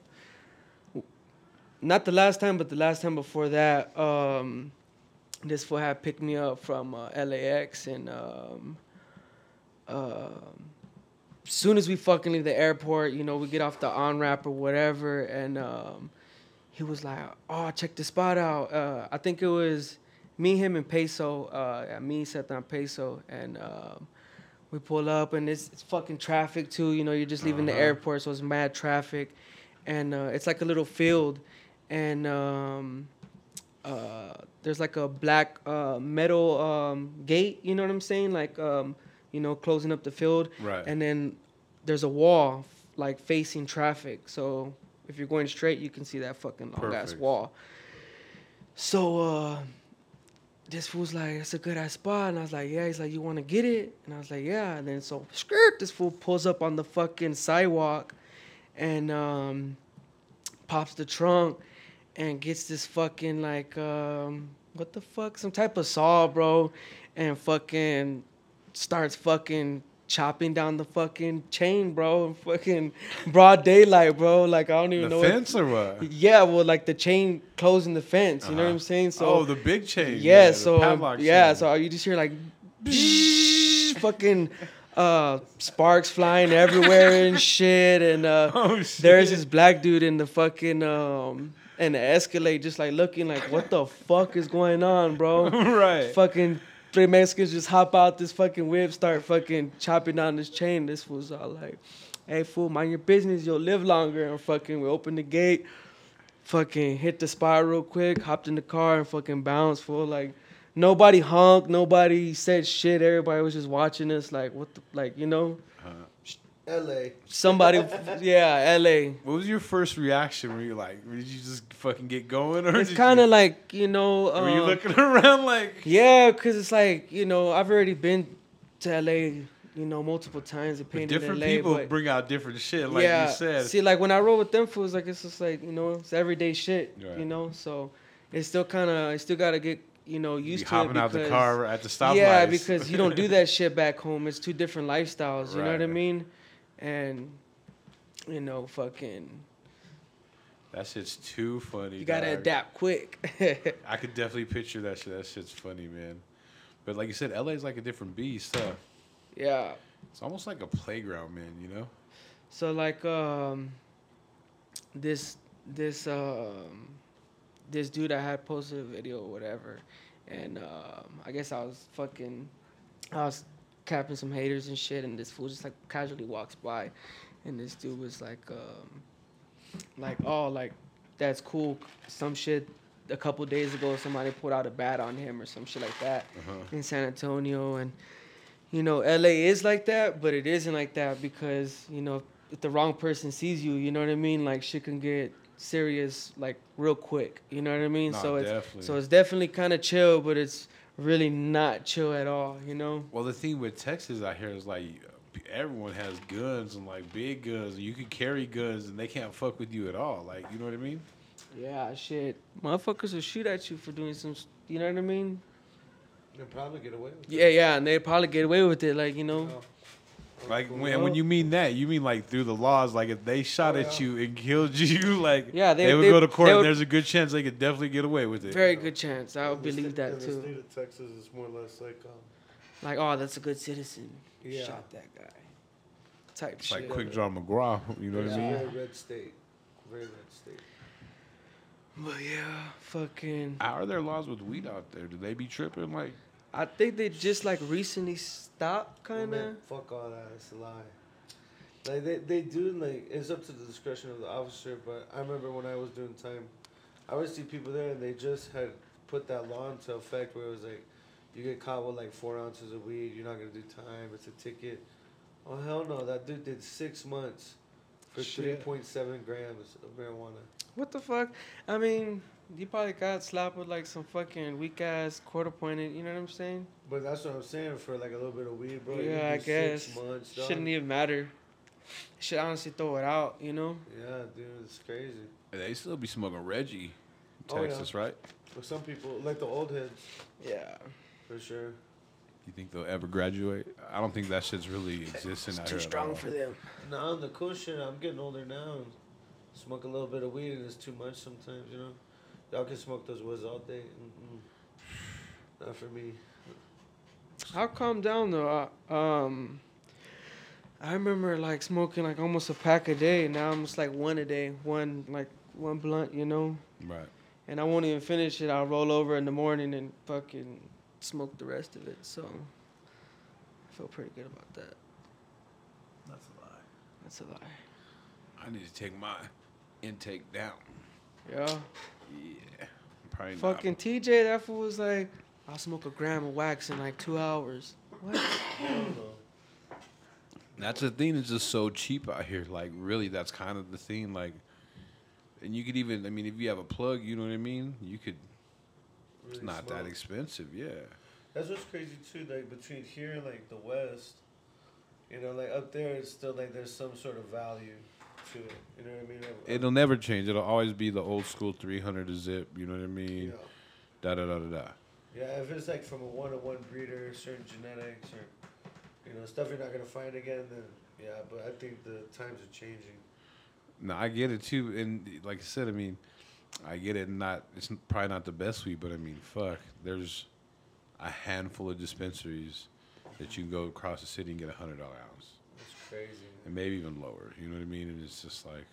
not the last time, but the last time before that. Um this fool had picked me up from uh, LAX and um um as soon as we fucking leave the airport, you know, we get off the on ramp or whatever, and um, he was like, "Oh, check the spot out." Uh, I think it was me, him, and Peso. Uh, me, Seth, and Peso, and um, we pull up, and it's, it's fucking traffic too. You know, you're just leaving the Uh-huh. airport, so it's mad traffic, and uh, it's like a little field, and um, uh, there's like a black uh, metal um, gate. You know what I'm saying? Like, um, you know, closing up the field Right. and then there's a wall like facing traffic. So if you're going straight, you can see that fucking long ass wall. So uh, this fool's like, "It's a good ass spot," and I was like, "Yeah." He's like, "You want to get it?" And I was like, "Yeah." And then so skirt, this fool pulls up on the fucking sidewalk, and um, pops the trunk, and gets this fucking like um, what the fuck, some type of saw, bro, and fucking starts fucking chopping down the fucking chain, bro. Fucking broad daylight, bro. Like I don't even The know. fence or What, what? yeah, well, like the chain closing the fence. You know what Uh-huh. I'm saying? So oh, the big chain. yeah, the so yeah, chain. so you just hear like fucking uh sparks flying everywhere and shit and uh Oh shit. there's this black dude in the fucking um in the Escalade just like looking like what the fuck is going on, bro? right. fucking three Mexicans just hop out this fucking whip, start fucking chopping down this chain. This was all like, hey fool, mind your business, you'll live longer. And fucking we opened the gate, fucking hit the spot real quick, hopped in the car and fucking bounced fool. Like nobody honked, nobody said shit. Everybody was just watching us like what the like, you know? Uh-huh. L.A. Somebody yeah, LA. What was your first reaction? Were you like, did you just fucking get going, or It's kind of like, you know, Were you um, looking around like? Yeah, cause it's like you know I've already been to LA, you know, multiple times and But painted different LA, people but bring out different shit, like yeah, you said. see, like when I roll with them fools, like it's just like you know it's everyday shit, Right. you know. So it's still kind of I still gotta get you know You used to hopping it out the car at the stoplight. yeah, because you don't do that shit back home. It's two different lifestyles. You know what I mean? And you know, fucking, that shit's too funny. you gotta dog. adapt quick. I could definitely picture that shit. That shit's funny, man. But like you said, LA's like a different beast, huh? yeah. It's almost like a playground, man. You know? So like um this this um this dude I had posted a video or whatever and um I guess I was fucking I was capping some haters and shit and this fool just like casually walks by and this dude was like um like oh like that's cool some shit a couple days ago somebody put out a bat on him or some shit like that Uh-huh. in San Antonio and you know LA is like that but it isn't like that because you know if the wrong person sees you you know what I mean like shit can get serious like real quick you know what I mean Nah, so it's definitely. so it's definitely kind of chill but it's really not chill at all you know Well, the thing with Texas out here is like everyone has guns and like big guns. You can carry guns and they can't fuck with you at all. Like, you know what I mean? yeah shit motherfuckers will shoot at you for doing some s- you know what I mean They'll probably get away with yeah yeah and they probably get away with it like you know it. Like Cool. when when you mean that, you mean like through the laws. Like if they shot Oh, at you and killed you, like Yeah, they- they, would they- go to court. they and would- there's a good chance they could definitely get away with it. very good chance I would In believe state- that in The too state of Texas is more or less like um, like oh that's a good citizen Yeah. shot that guy type It's shit like Quick Draw McGraw. You know what I mean? very red state, very red state. But yeah, fucking. How are there laws with weed out there? Do they be tripping? Like, I think they just like recently stopped, oh, kind man, of. fuck all that. It's a lie. Like they, they do like it's up to the discretion of the officer. But I remember when I was doing time, I would see people there and they just had put that law into effect where it was like, you get caught with like four ounces of weed, you're not gonna do time. It's a ticket. Oh hell no! That dude did six months for three Shit. point seven grams of marijuana. What the fuck? I mean, you probably got slapped with like some fucking weak ass quarter pointed. You know what I'm saying? But that's what I'm saying for like a little bit of weed, bro. you Yeah, I do Six guess. months, dog. Shouldn't even matter. Should honestly throw it out. You know? Yeah, dude, it's crazy. they still be smoking Reggie, Oh, yeah. Texas, right? For some people, like the old heads, Yeah. for sure. You think they'll ever graduate? I don't think that shit's really existing It's out too here. at strong all. for them. Nah, on the cool shit, I'm getting older now. And smoke a little bit of weed and it's too much sometimes, you know. Y'all can smoke those woods all day. Mm-mm. Not for me. I'll calm down though. I, um, I remember like smoking like almost a pack a day. Now I'm just like one a day, one like one blunt, you know. Right. And I won't even finish it. I'll roll over in the morning and fucking smoke the rest of it. So I feel pretty good about that. That's a lie. That's a lie. I need to take my intake down. Yeah. Yeah. Probably not. Fucking TJ, that fool was like, I'll smoke a gram of wax in like two hours. What? I don't know. That's the thing. It's just so cheap out here. Like, really, that's kind of the thing. Like, and you could even, I mean, if you have a plug, you know what I mean. You could. It's Really not that expensive. Yeah. That's what's crazy too. Like between here and like the west, you know, like up there, it's still like there's some sort of value to it. You know what I mean? Like, uh, It'll never change. It'll always be the old school 300 a zip. You know what I mean? yeah. Da da da da da. Yeah, if it's like from a one-to-one breeder, certain genetics, or you know, stuff you're not gonna find again. Then yeah, but I think the times are changing. No, I get it too, and like I said, I mean, I get it. Not it's probably not the best weed, but I mean, fuck, there's a handful of dispensaries that you can go across the city and get a hundred dollar ounce, It's crazy. And maybe even lower. You know what I mean? And it's just like,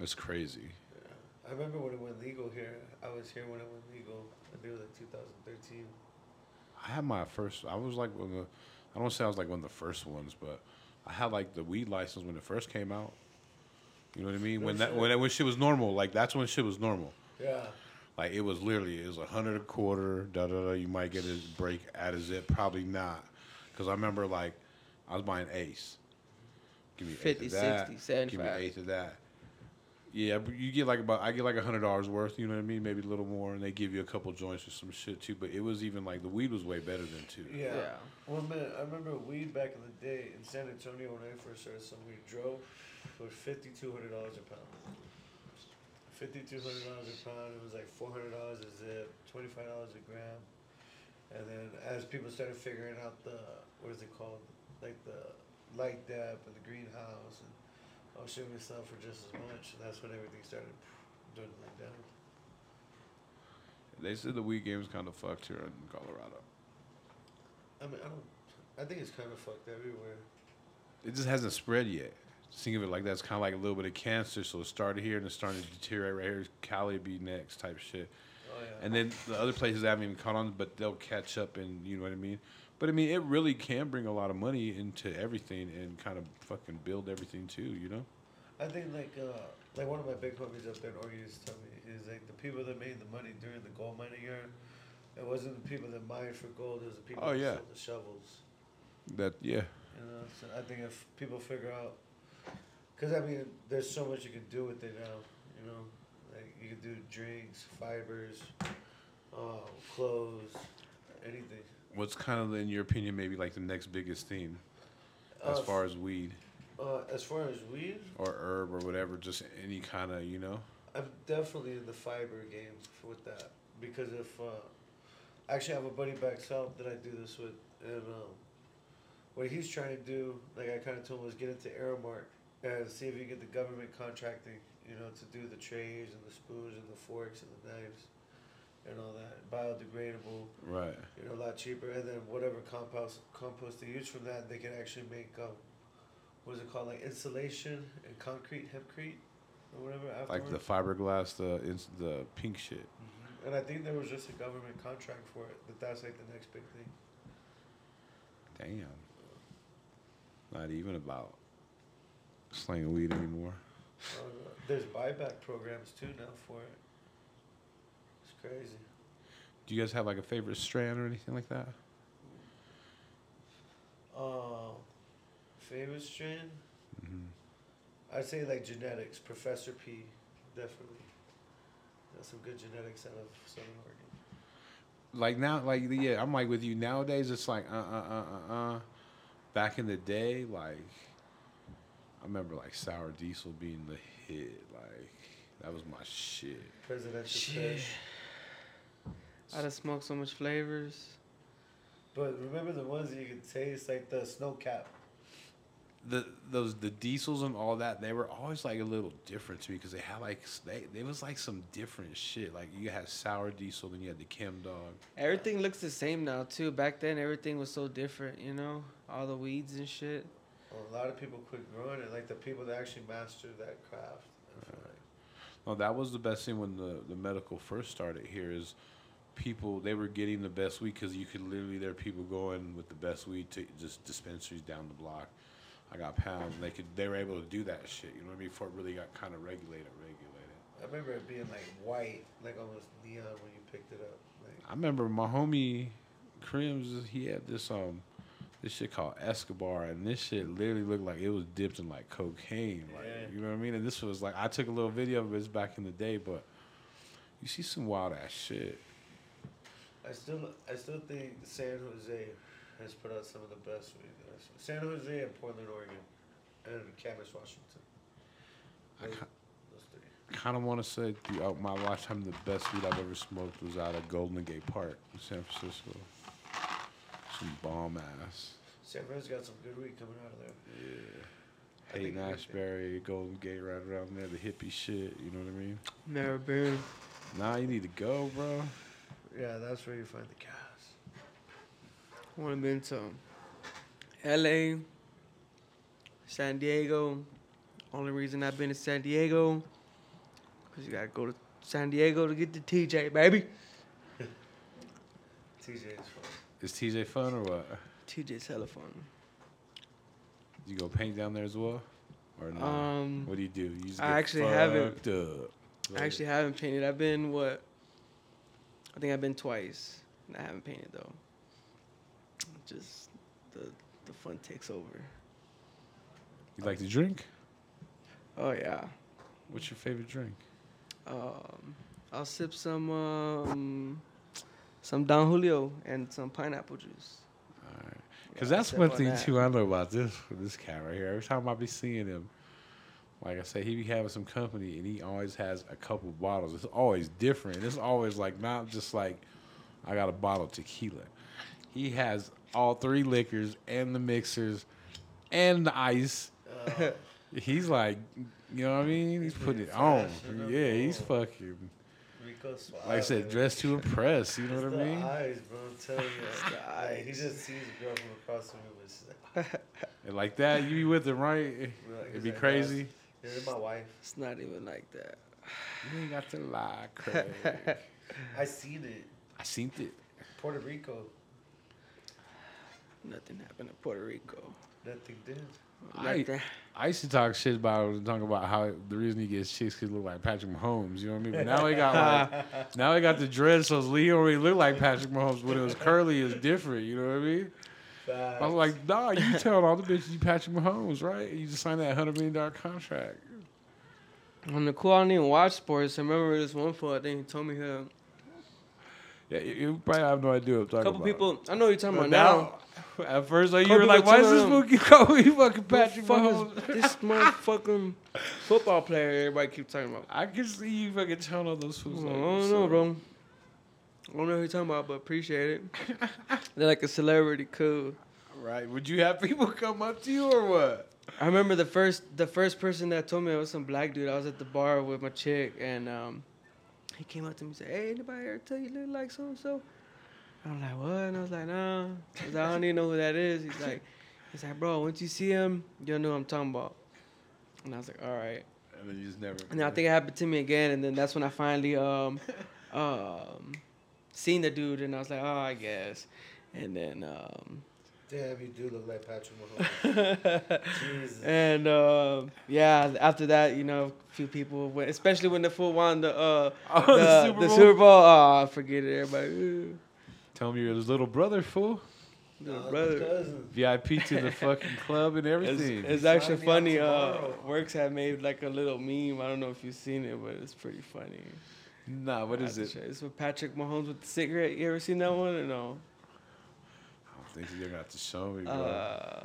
it's crazy. Yeah. I remember when it went legal here. I was here when it went legal. I think it was like 2013. I had my first. I was like one of the. I don't say I was like one of the first ones, but I had like the weed license when it first came out. You know what I mean? No when that when that when shit was normal, like that's when shit was normal. Yeah. Like it was literally it was a hundred a quarter. Da da da. You might get a break at a zip, probably not, because I remember like I was buying Ace. Give me 50, eighth of that. 60, Give me 75. eighth of that. Yeah, but you get like about I get like a hundred dollars worth. You know what I mean? Maybe a little more, and they give you a couple joints or some shit too. But it was even like the weed was way better than two. Yeah. Yeah. Well, man, I remember weed back in the day in San Antonio when I first started some weed drove for fifty two hundred dollars a pound. Fifty two hundred dollars a pound. It was like four hundred dollars a zip, twenty five dollars a gram. And then as people started figuring out the what is it called, like the light dep and the greenhouse, and I was we myself for just as much. And that's when everything started dwindling down. They said the weed game's kind of fucked here in Colorado. I mean, I don't. I think it's kind of fucked everywhere. It just hasn't spread yet. Just think of it like that's kind of like a little bit of cancer. So it started here and it's starting to deteriorate right here. Cali be next type shit. Oh yeah. And then the other places haven't even caught on, but they'll catch up and you know what I mean. But I mean, it really can bring a lot of money into everything and kind of fucking build everything too. You know? I think like uh like one of my big homies up there in Oregon used to tell me is like the people that made the money during the gold mining era, it wasn't the people that mined for gold, it was the people Oh, that yeah. sold the shovels. That yeah. You know, so I think if people figure out, because I mean, there's so much you can do with it now. You know, like you can do drinks, fibers, uh, clothes, anything. What's kind of in your opinion maybe like the next biggest thing as Uh, far as weed? Uh, as far as weed, or herb or whatever, just any kind of you know. I'm definitely in the fiber game with that. Because if uh, I actually have a buddy back south that I do this with, and um, what he's trying to do, like I kind of told him, was get into Aramark and see if you get the government contracting, you know, to do the trays and the spoons and the forks and the knives and all that, biodegradable, Right. you know, a lot cheaper, and then whatever compost compost they use from that, they can actually make um, what is it called, like insulation and concrete, hempcrete, or whatever. Like the fiberglass, the ins- the pink shit. Mhm. And I think there was just a government contract for it. That that's like the next big thing. Damn. Not even about slinging weed anymore. Uh, there's buyback programs too now for it. Crazy. Do you guys have like a favorite strand or anything like that? Uh, favorite strain? hmm I'd say like genetics. Professor P, definitely. Got some good genetics out of Southern Oregon. Like now, like yeah, I'm like with you nowadays. It's like uh uh uh uh uh. Back in the day, like I remember like sour diesel being the hit. Like that was my shit. Presidential Shit. Kush. I done smoked so much flavors. But remember the ones that you could taste, like the snow cap. The those the diesels and all that they were always like a little different to me because they had like s- they there was like some different shit. Like you had sour diesel, then you had the Chem Dog. Everything looks the same now too. Back then, everything was so different. You know, all the weeds and shit. Well, A lot of people quit growing it, like the people that actually mastered that craft. I feel like. No, that was the best thing when the, the medical first started here is people they were getting the best weed because you could literally there are people going with the best weed to just dispensaries down the block. I got pounds and they could they were able to do that shit. You know what I mean? Before it really got kind of regulated, regulated. I remember it being like white, like almost neon when you picked it up. Like, I remember my homie Crims. He had this um this shit called Escobar, and this shit literally looked like it was dipped in like cocaine. Like Yeah. you know what I mean? And this was like I took a little video of it back in the day, but you see some wild ass shit. I still, I still think San Jose has put out some of the best weed. that I've seen. San Jose and Portland, Oregon, and Camas, Washington. I Those, those three. kind of want to say throughout my lifetime, the best weed I've ever smoked was out of Golden Gate Park in San Francisco. Some bomb ass. San Fran's got some good weed coming out of there. Yeah. I Haight-Ashbury, Golden Gate, right around there, the hippie shit. You know what I mean? Never been. Nah, you need to go, bro. Yeah, that's where you find the gas. I want to been to L.A., San Diego. Only reason I've been to San Diego because you gotta go to San Diego to get the TJ, baby. TJ is fun. Is TJ fun or what? TJ's hella fun. You go paint down there as well, or not? Um, what do you do? You just I actually haven't- Up. I actually haven't painted. I've been what? I think I've been twice. And I haven't painted though. Just the the fun takes over. You like to drink? Oh yeah. What's your favorite drink? Um, I'll sip some um, some Don Julio and some pineapple juice. All right. Because I'll that's one on thing that. too I know about this this cat right here. Every time I be seeing him, like I said, he be having some company and he always has a couple bottles. It's always different. It's always like not just like I got a bottle of tequila. He has all three liquors and the mixers and the ice. Uh, He's like, you know what I mean? He's putting it on. Yeah, he's fucking like I said, dressed to impress. You know It's what I mean? eyes, bro. I'm telling you. The Like, he just sees a girl from across the room. and It's like, And like that, you be with him, right? It'd be crazy. "You're my wife. It's not even like that. You ain't got to lie, Craig. I seen it. I seen it. Puerto Rico. Nothing happened in Puerto Rico. Nothing did. I, Nothing. I used to talk shit about talking about how the reason he gets chicks because he look like Patrick Mahomes. You know what I mean? But now he got like now he got the dreads, so he don't really look like Patrick Mahomes. When it was curly, it's different. You know what I mean? I was like, nah, you telling all the bitches you Patrick Mahomes, right? You just signed that hundred million dollar contract. On the cool, I don't even watch sports. I remember this one fool. I think he told me here. Yeah, you, you probably have no idea what I'm A talking couple about. people. I know what you're talking But about now. now, at first, like, you Couple were like, why is this telling movie called you fucking Patrick Fuck Mahomes? this motherfucking football player everybody keep talking about. I can see you fucking telling all those fools. I like, don't what's know, bro. I don't know who you're talking about, but appreciate it. They're like a celebrity, cool. Right? Would you have people come up to you or what? I remember the first the first person that told me it was some black dude. I was at the bar with my chick, and um, he came up to me and said, "Hey, anybody ever tell you look like so and so?" I'm like, "What?" And I was like, "Nah," 'cause I don't even know who that is. He's like, "He's like, bro, once you see him, you'll know who I'm talking about." And I was like, "All right." And then you just never. And then I think it happened to me again, and then that's when I finally um, um, seen the dude, and I was like, "Oh, I guess." And then um, Damn, you do look like Patrick Mahomes. Jesus. And uh, yeah, after that, you know, a few people, went, especially when the fool won the uh, Oh, the, the Super the Bowl? Super Bowl. Oh, forget it, everybody. Ooh, Tell me you're his little brother, fool. little Uh, brother. VIP to the fucking club and everything. it's Sign actually funny. Uh. Works had made like a little meme. I don't know if you've seen it, but it's pretty funny. Nah, what is I it? to show you. It's with Patrick Mahomes with the cigarette. You ever seen that one or no? I don't think you're gonna have to show me, bro. Uh,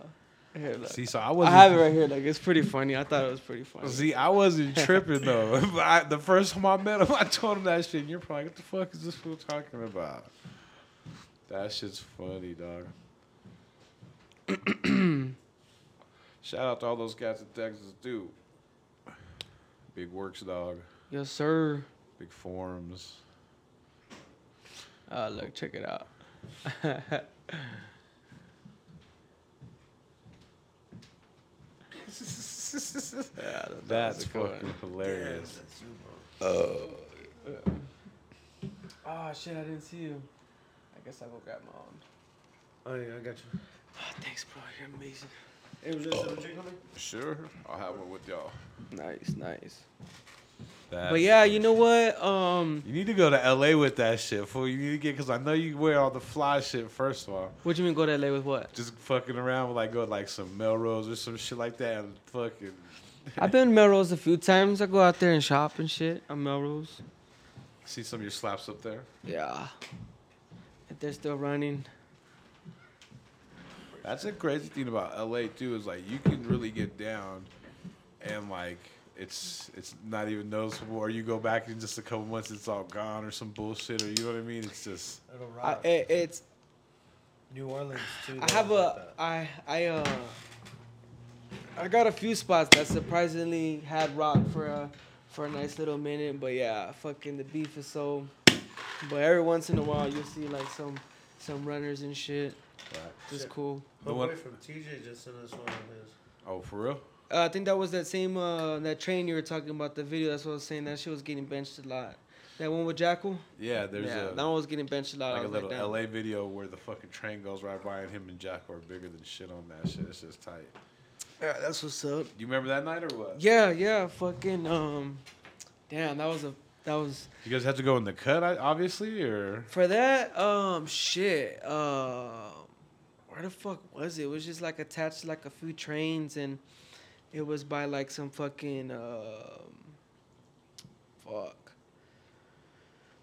here, look. See, so I I wasn't. have it right here. Like it's pretty funny. I thought it was pretty funny. See, I wasn't tripping though. I, the first time I met him, I told him that shit. And you're probably, what the fuck is this fool talking about? That shit's funny, dog. Shout out to all those cats in Texas, too. Big works, dog. Yes, sir. Big forms. Uh, look, check it out. Yeah, that- that That's was a good fucking one. hilarious. Damn, that's. Oh shit, I didn't see you. I guess I'll grab my own. Oh, yeah, I got you. Oh, thanks, bro. You're amazing. Hey, was there some drink oh, on? Sure, I'll have one with y'all. Nice, nice. That's but yeah, you know what? Um, You need to go to LA with that shit, fool. You need to get, because I know you wear all the fly shit, first of all. what do you mean go to LA with what? Just fucking around with, like, go like, some Melrose or some shit like that and fucking. I've been to Melrose a few times. I go out there and shop and shit on Melrose. See some of your slaps up there? Yeah. If they're still running. That's a crazy thing about LA too is like you can really get down, and like it's it's not even noticeable. Or you go back in just a couple months, it's all gone or some bullshit, or you know what I mean? It's just It'll I, rock. it, it's New Orleans too. I that have was like a that. I I uh I got a few spots that surprisingly had rock for a for a nice little minute, but yeah, fucking the beef is so. But every once in a while you'll see like some some runners and shit. Right. Just Shit. cool. The My one- boy from TJ just sent us one of his. Oh, for real? Uh, I think that was that same uh that train you were talking about the video. That's what I was saying. That shit was getting benched a lot. That one with Jackal. Yeah, there's yeah, a that one was getting benched a lot. Like a little damn. LA video where the fucking train goes right by and him and Jackal are bigger than shit on that shit. It's just tight. Yeah, that's what's up. You remember that night or what? Yeah, yeah, fucking um, damn, that was a that was You guys had to go in the cut, I- obviously, or for that um shit. Uh, where the fuck was it? It was just like attached to like a few trains, and it was by like some fucking um, fuck.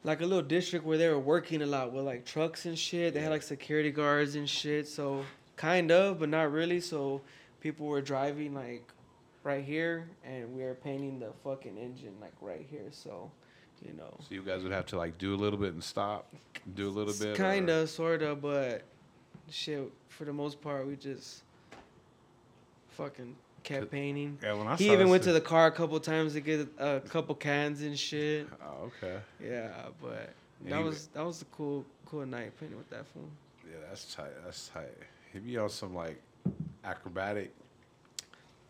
Like a little district where they were working a lot with like trucks and shit. They had like security guards and shit. So kind of, but not really. So people were driving like right here, and we were painting the fucking engine like right here. So, you know, so you guys would have to like do a little bit and stop, do a little bit. kind of, sort of, but shit. For the most part, we just fucking kept painting. Yeah, when I He even went to the car a couple times to get a couple cans and shit. Oh, okay. Yeah, but And that was that was a cool cool night painting with that fool. Yeah, that's tight. That's tight. He be on some like acrobatic,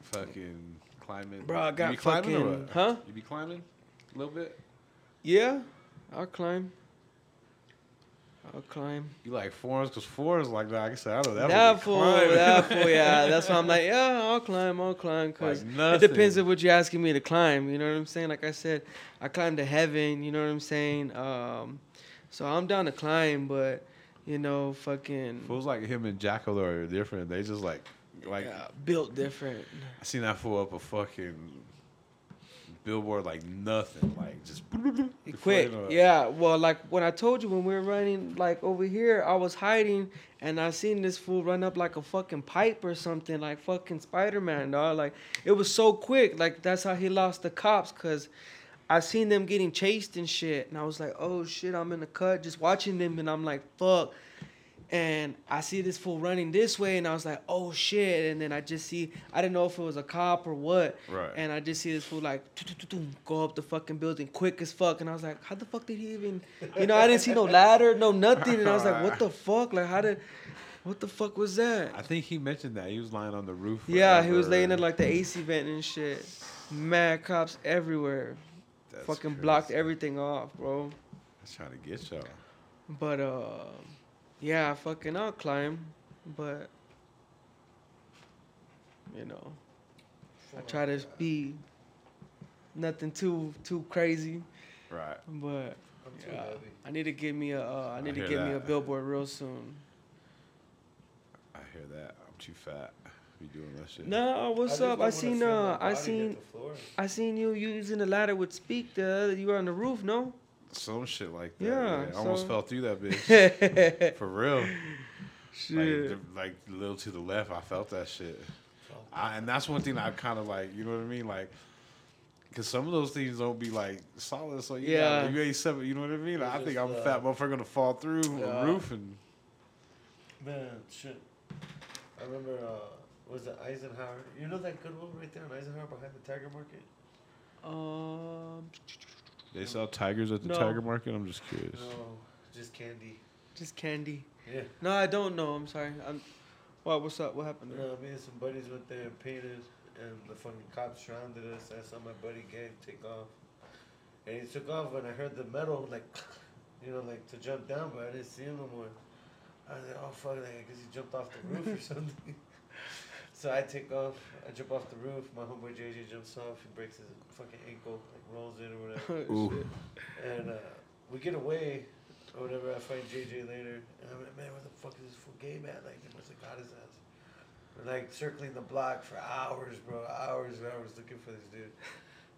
fucking climbing. Bro, I you got be climbing or fucking- what? huh? You be climbing a little bit. Yeah, I'll climb. I'll climb. You like fours because fours like that. I said, I know that. That, fool, that fool, yeah. That's why I'm like, yeah, I'll climb, I'll climb, cause Like it depends on what you're asking me to climb. You know what I'm saying? Like I said, I climbed to heaven. You know what I'm saying? Um, so I'm down to climb, but you know, fucking Fools like him and Jackal are different. They just like like yeah, built different. I seen that fool up a fucking billboard like nothing, like just Quick, you know it. yeah. Well, like when I told you when we were running like over here, I was hiding and I seen this fool run up like a fucking pipe or something, like fucking Spider Man, dog. Like it was so quick. Like that's how he lost the cops, cause I seen them getting chased and shit, and I was like, oh shit, I'm in the cut, just watching them, and I'm like, fuck. And I see this fool running this way, and I was like, oh shit. And then I just see, I didn't know if it was a cop or what. Right. And I just see this fool like go up the fucking building quick as fuck. And I was like, how the fuck did he even, you know, I didn't see no ladder, no nothing. And I was like, what the fuck? Like, how did, what the fuck was that? I think he mentioned that he was lying on the roof. Yeah, he was laying in like the AC vent and shit. Mad cops everywhere. That's fucking blocked everything off, bro. That's trying to get y'all. But uh, yeah, fucking I'll climb, but you know, I try to be nothing too too crazy, Right. but I'm yeah. I need to get me a uh, I I need to hear get me a billboard real soon. I hear that. I'm too fat. to Be doing that shit. No, what's just up? I seen uh I seen. I seen you using the ladder with speak the other, you were on the roof, no? Some shit like that. Yeah, I almost fell through that bitch. For real. Like, like a little to the left, I felt that shit. I, and that's one thing I kind of like. You know what I mean? Like, cause some of those things don't be like solid. So you Yeah. yeah, you ain't seven. You know what I mean? It's I think just, I'm a uh, fat motherfucker gonna fall through Yeah. a roof and Man, shit. I remember, uh, was it Eisenhower? You know that good one right there on Eisenhower behind the Tiger Market? um, they sell tigers at the No. tiger market. I'm just curious. No, just candy. just candy. Yeah. No, I don't know. I'm sorry. I'm. What? What's up? What happened? There? No, me and some buddies went there and painted, and the fucking cops surrounded us. I saw my buddy Gabe take off, and he took off, and I heard the metal like, you know, like to jump down, but I didn't see him no more. I was like, oh fuck, like, I guess he jumped off the roof or something. So I take off, I jump off the roof. My homeboy JJ jumps off, he breaks his fucking ankle, like rolls in or whatever. Ooh. And uh, we get away, or whatever. I find JJ later, and I'm like, man, where the fuck is this fool game at? Like, they must have got his ass. We're like circling the block for hours, bro, hours and hours looking for this dude.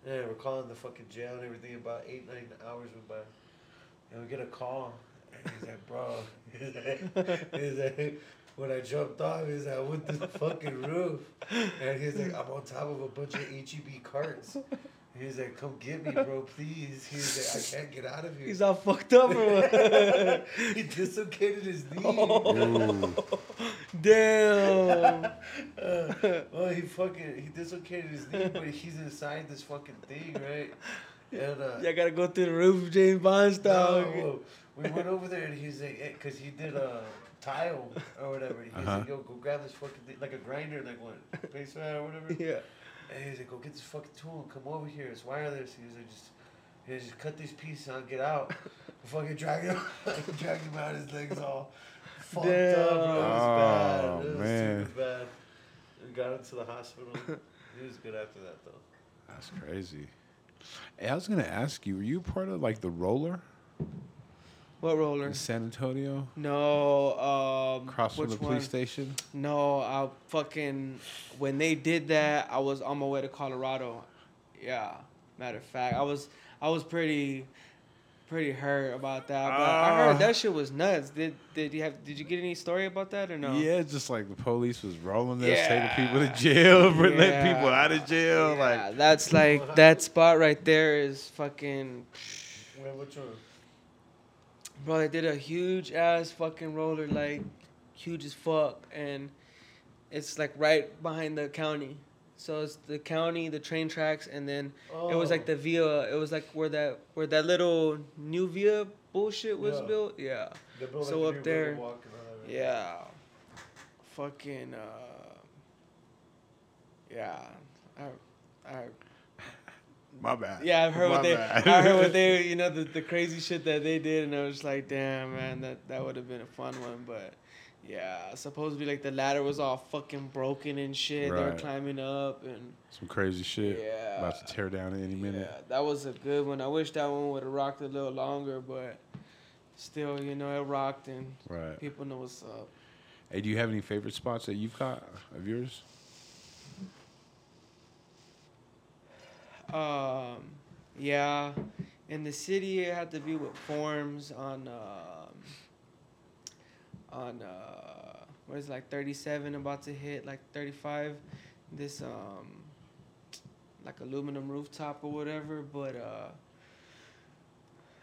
Yeah, we're calling the fucking jail and everything. About eight, nine hours went by, and we get a call, and he's like, bro, he's like, he's like when I jumped off, he's like, I went to the fucking roof, and he's like, I'm on top of a bunch of HEB carts. He's like, "Come get me, bro, please." He's like, "I can't get out of here." He's all fucked up what? he dislocated his knee. Ooh. Damn. Uh, well, he fucking he dislocated his knee, but he's inside this fucking thing, right? And uh, Yeah, I gotta go through the roof, James Bond style. no, we went over there and he's like, eh, cause he did a tile or whatever. He's Uh-huh. like, yo, go grab this fucking thing, like a grinder, like pace fan or whatever. Yeah. And he's like, go get this fucking tool and come over here. It's wireless. He was like, just, he just cut these pieces out and get out. fucking drag him, drag him out. His legs all fucked up, bro. It was Oh, bad. It was man. super bad. We got him to the hospital. he was good after that though. That's crazy. Hey, I was gonna ask you, were you part of like the roller What roller? in San Antonio, No, um, across from the police one? station? No, I fucking when they did that, I was on my way to Colorado. Yeah, matter of fact, I was I was pretty pretty hurt about that. But I Ah. heard that shit was nuts. Did did you have did you get any story about that or no? Yeah, just like the police was rolling this, taking people to jail, letting people out of jail. Yeah, Like, that's like that spot right there is fucking Wait, which one? Bro. They did a huge ass fucking roller, like huge as fuck, and it's like right behind the county. So it's the county, the train tracks, and then it was like Oh. the via. It was like where that where that little new via bullshit was Yeah. built. Yeah, built, so like, up there- Riverwalk and all that, right? yeah. Fucking uh. Yeah, I, I my bad. Yeah, I've heard My what they. bad. I heard what they. You know the, the crazy shit that they did, and I was like, damn, man, that that would have been a fun one. But yeah, supposedly like the ladder was all fucking broken and shit. They were climbing up, and Some crazy shit. Yeah. About to tear down any minute. yeah, that was a good one. I wish that one would have rocked a little longer, but still, you know, it rocked, and Right. people know what's up. Hey, do you have any favorite spots that you've caught of yours? Um, yeah, in the city it had to be with forms on um, on uh, what is it, like thirty seven about to hit like thirty five. This um like aluminum rooftop or whatever, but uh.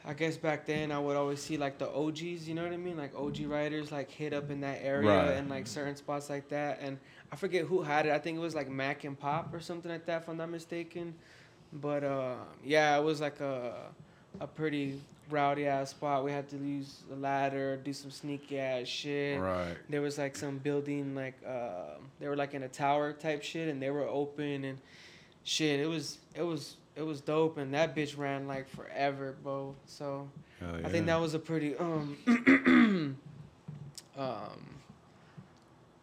I guess back then I would always see like the OGs, you know what I mean? Like OG riders like hit up in that area Right. and like certain spots like that. And I forget who had it. I think it was like Mac and Pop or something like that, if I'm not mistaken. But uh, yeah, it was like a a pretty rowdy ass spot. We had to use a ladder, do some sneaky ass shit. Right. There was like some building like uh, they were like in a tower type shit, and they were open and shit. It was it was it was dope, and that bitch ran like forever, bro. So Hell I think that was a pretty um um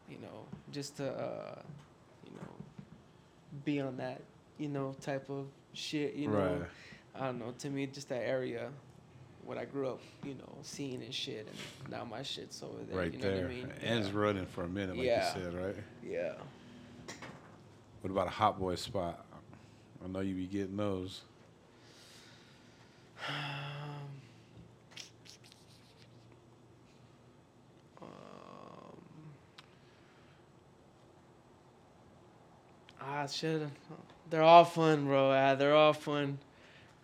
you know just to uh you know be on that you know type of shit you know Right. I don't know to me just that area what I grew up you know seeing and shit and now my shit's over there Right you know there. what I mean And it's running for a minute, like Yeah. you said, right? yeah What about a hot boy spot? I know you be getting those. ah, shit. They're all fun, bro. Ah, they're all fun.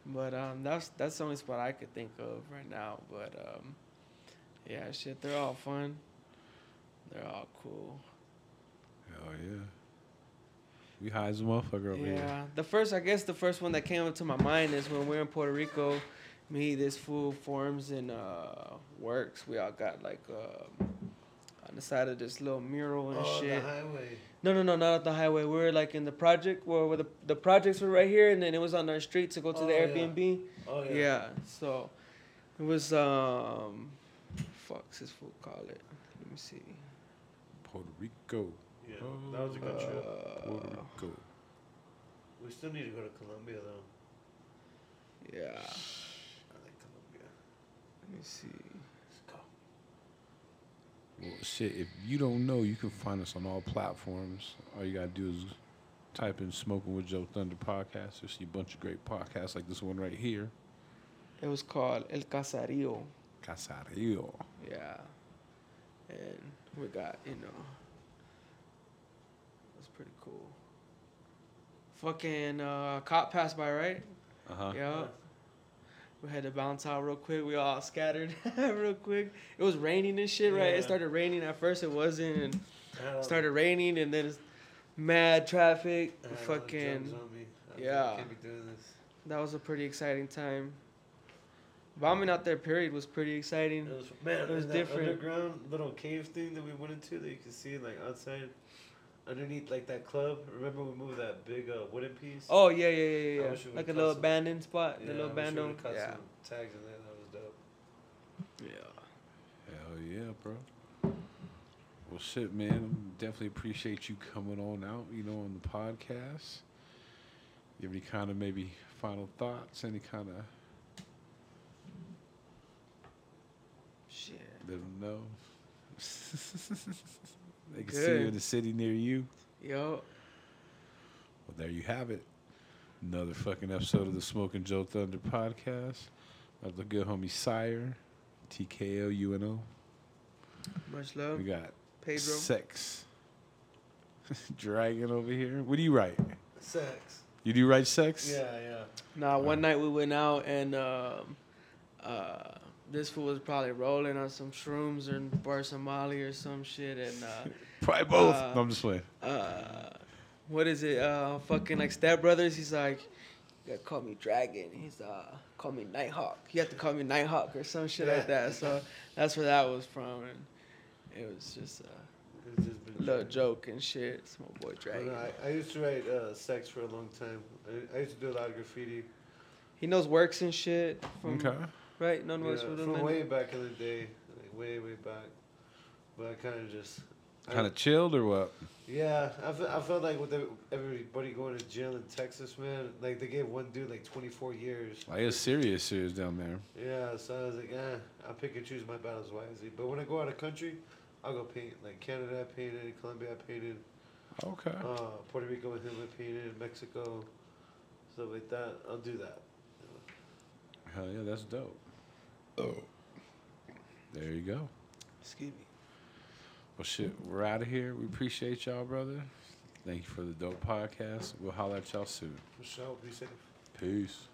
But um, that's that's the only spot I could think of right now. But um, yeah, shit, they're all fun. They're all cool. Hell yeah. We high as a motherfucker over Yeah, here. Yeah. The first, I guess, the first one that came up to my mind is when we are in Puerto Rico. Me, this fool forms and uh, works. We all got like uh, on the side of this little mural and Oh, shit. the highway. No, no, no, not at the highway. We were like in the project where, where the the projects were right here, and then it was on our street to go to Oh, the yeah. Airbnb. Oh yeah. Yeah. So it was um, fuck's this fool call it? Let me see. Puerto Rico. Yeah, that was a good trip. Puerto Uh, Rico. We still need to go to Colombia though. yeah. I like Colombia. Let me see. Well, shit, if you don't know, you can find us on all platforms. All you gotta do is type in "Smoking with Joe Thunder" podcast. You'll see a bunch of great podcasts like this one right here. It was called El Casario. Casario. Yeah. And we got, you know, that's pretty cool. fucking uh, cop passed by, right? Uh huh. Yeah. We had to bounce out real quick. We all scattered real quick. It was raining and shit, right? It started raining. At first, it wasn't, and I had all it started raining, and then it's mad traffic. I had all the Fucking. drugs on me. I was like, yeah. Can't be doing this. That was a pretty exciting time. Bombing out there, period, was pretty exciting. It was man. It was different. underground little cave thing that we went into that you could see like outside, underneath like that club. Remember we moved that big uh, wooden piece. Oh yeah, yeah, yeah, yeah. wish Like a little some- abandoned spot, yeah, the little I wish we abandoned. would've Yeah. some tags in there. That was dope. Yeah. Hell yeah, bro. Well, shit, man. Definitely appreciate you coming on out. You know, on the podcast. You have any kind of maybe final thoughts? Any kind of Shit. let them know. they can see you in the city near you. Yo. Well, there you have it. Another fucking episode of the Smoking Joe Thunder podcast. Of the good homie Sire, TKO UNO. Much love. We got Pedro. Sex. Dragon over here. What do you write? Sex. You do write sex? Yeah, yeah. Nah, one night we went out and um, uh, this fool was probably rolling on some shrooms or bar some Molly or some shit. And uh, Probably both. Uh, no, I'm just playing. uh, what is it? Uh, fucking like Step Brothers. He's like, you gotta call me Dragon. He's uh, call me Nighthawk. You have to call me Nighthawk or some shit like that. So that's where that was from, and it was just a It's just been little joke and shit. It's my boy Dragon. don't I, I used to write uh, sex for a long time. I, I used to do a lot of graffiti. He knows works and shit. From, Okay. Right? None Yeah, works for them. from man? way back in the day, like way way back. But I kind of just. Kind of chilled or what? Yeah, I felt, I felt like with everybody going to jail in Texas, man, like they gave one dude like 24 years. Like it's serious, serious down there. Yeah, so I was like, eh, I'll pick and choose my battles wisely. But when I go out of country, I'll go paint. Like Canada, I painted. Colombia, I painted. Okay. Uh, Puerto Rico with him, I painted. Mexico, stuff like that. I'll do that. Hell yeah, that's dope. Oh. There you go. Excuse me. Well, shit, we're out of here. We appreciate y'all, brother. Thank you for the dope podcast. We'll holler at y'all soon. For sure. Be safe. Peace.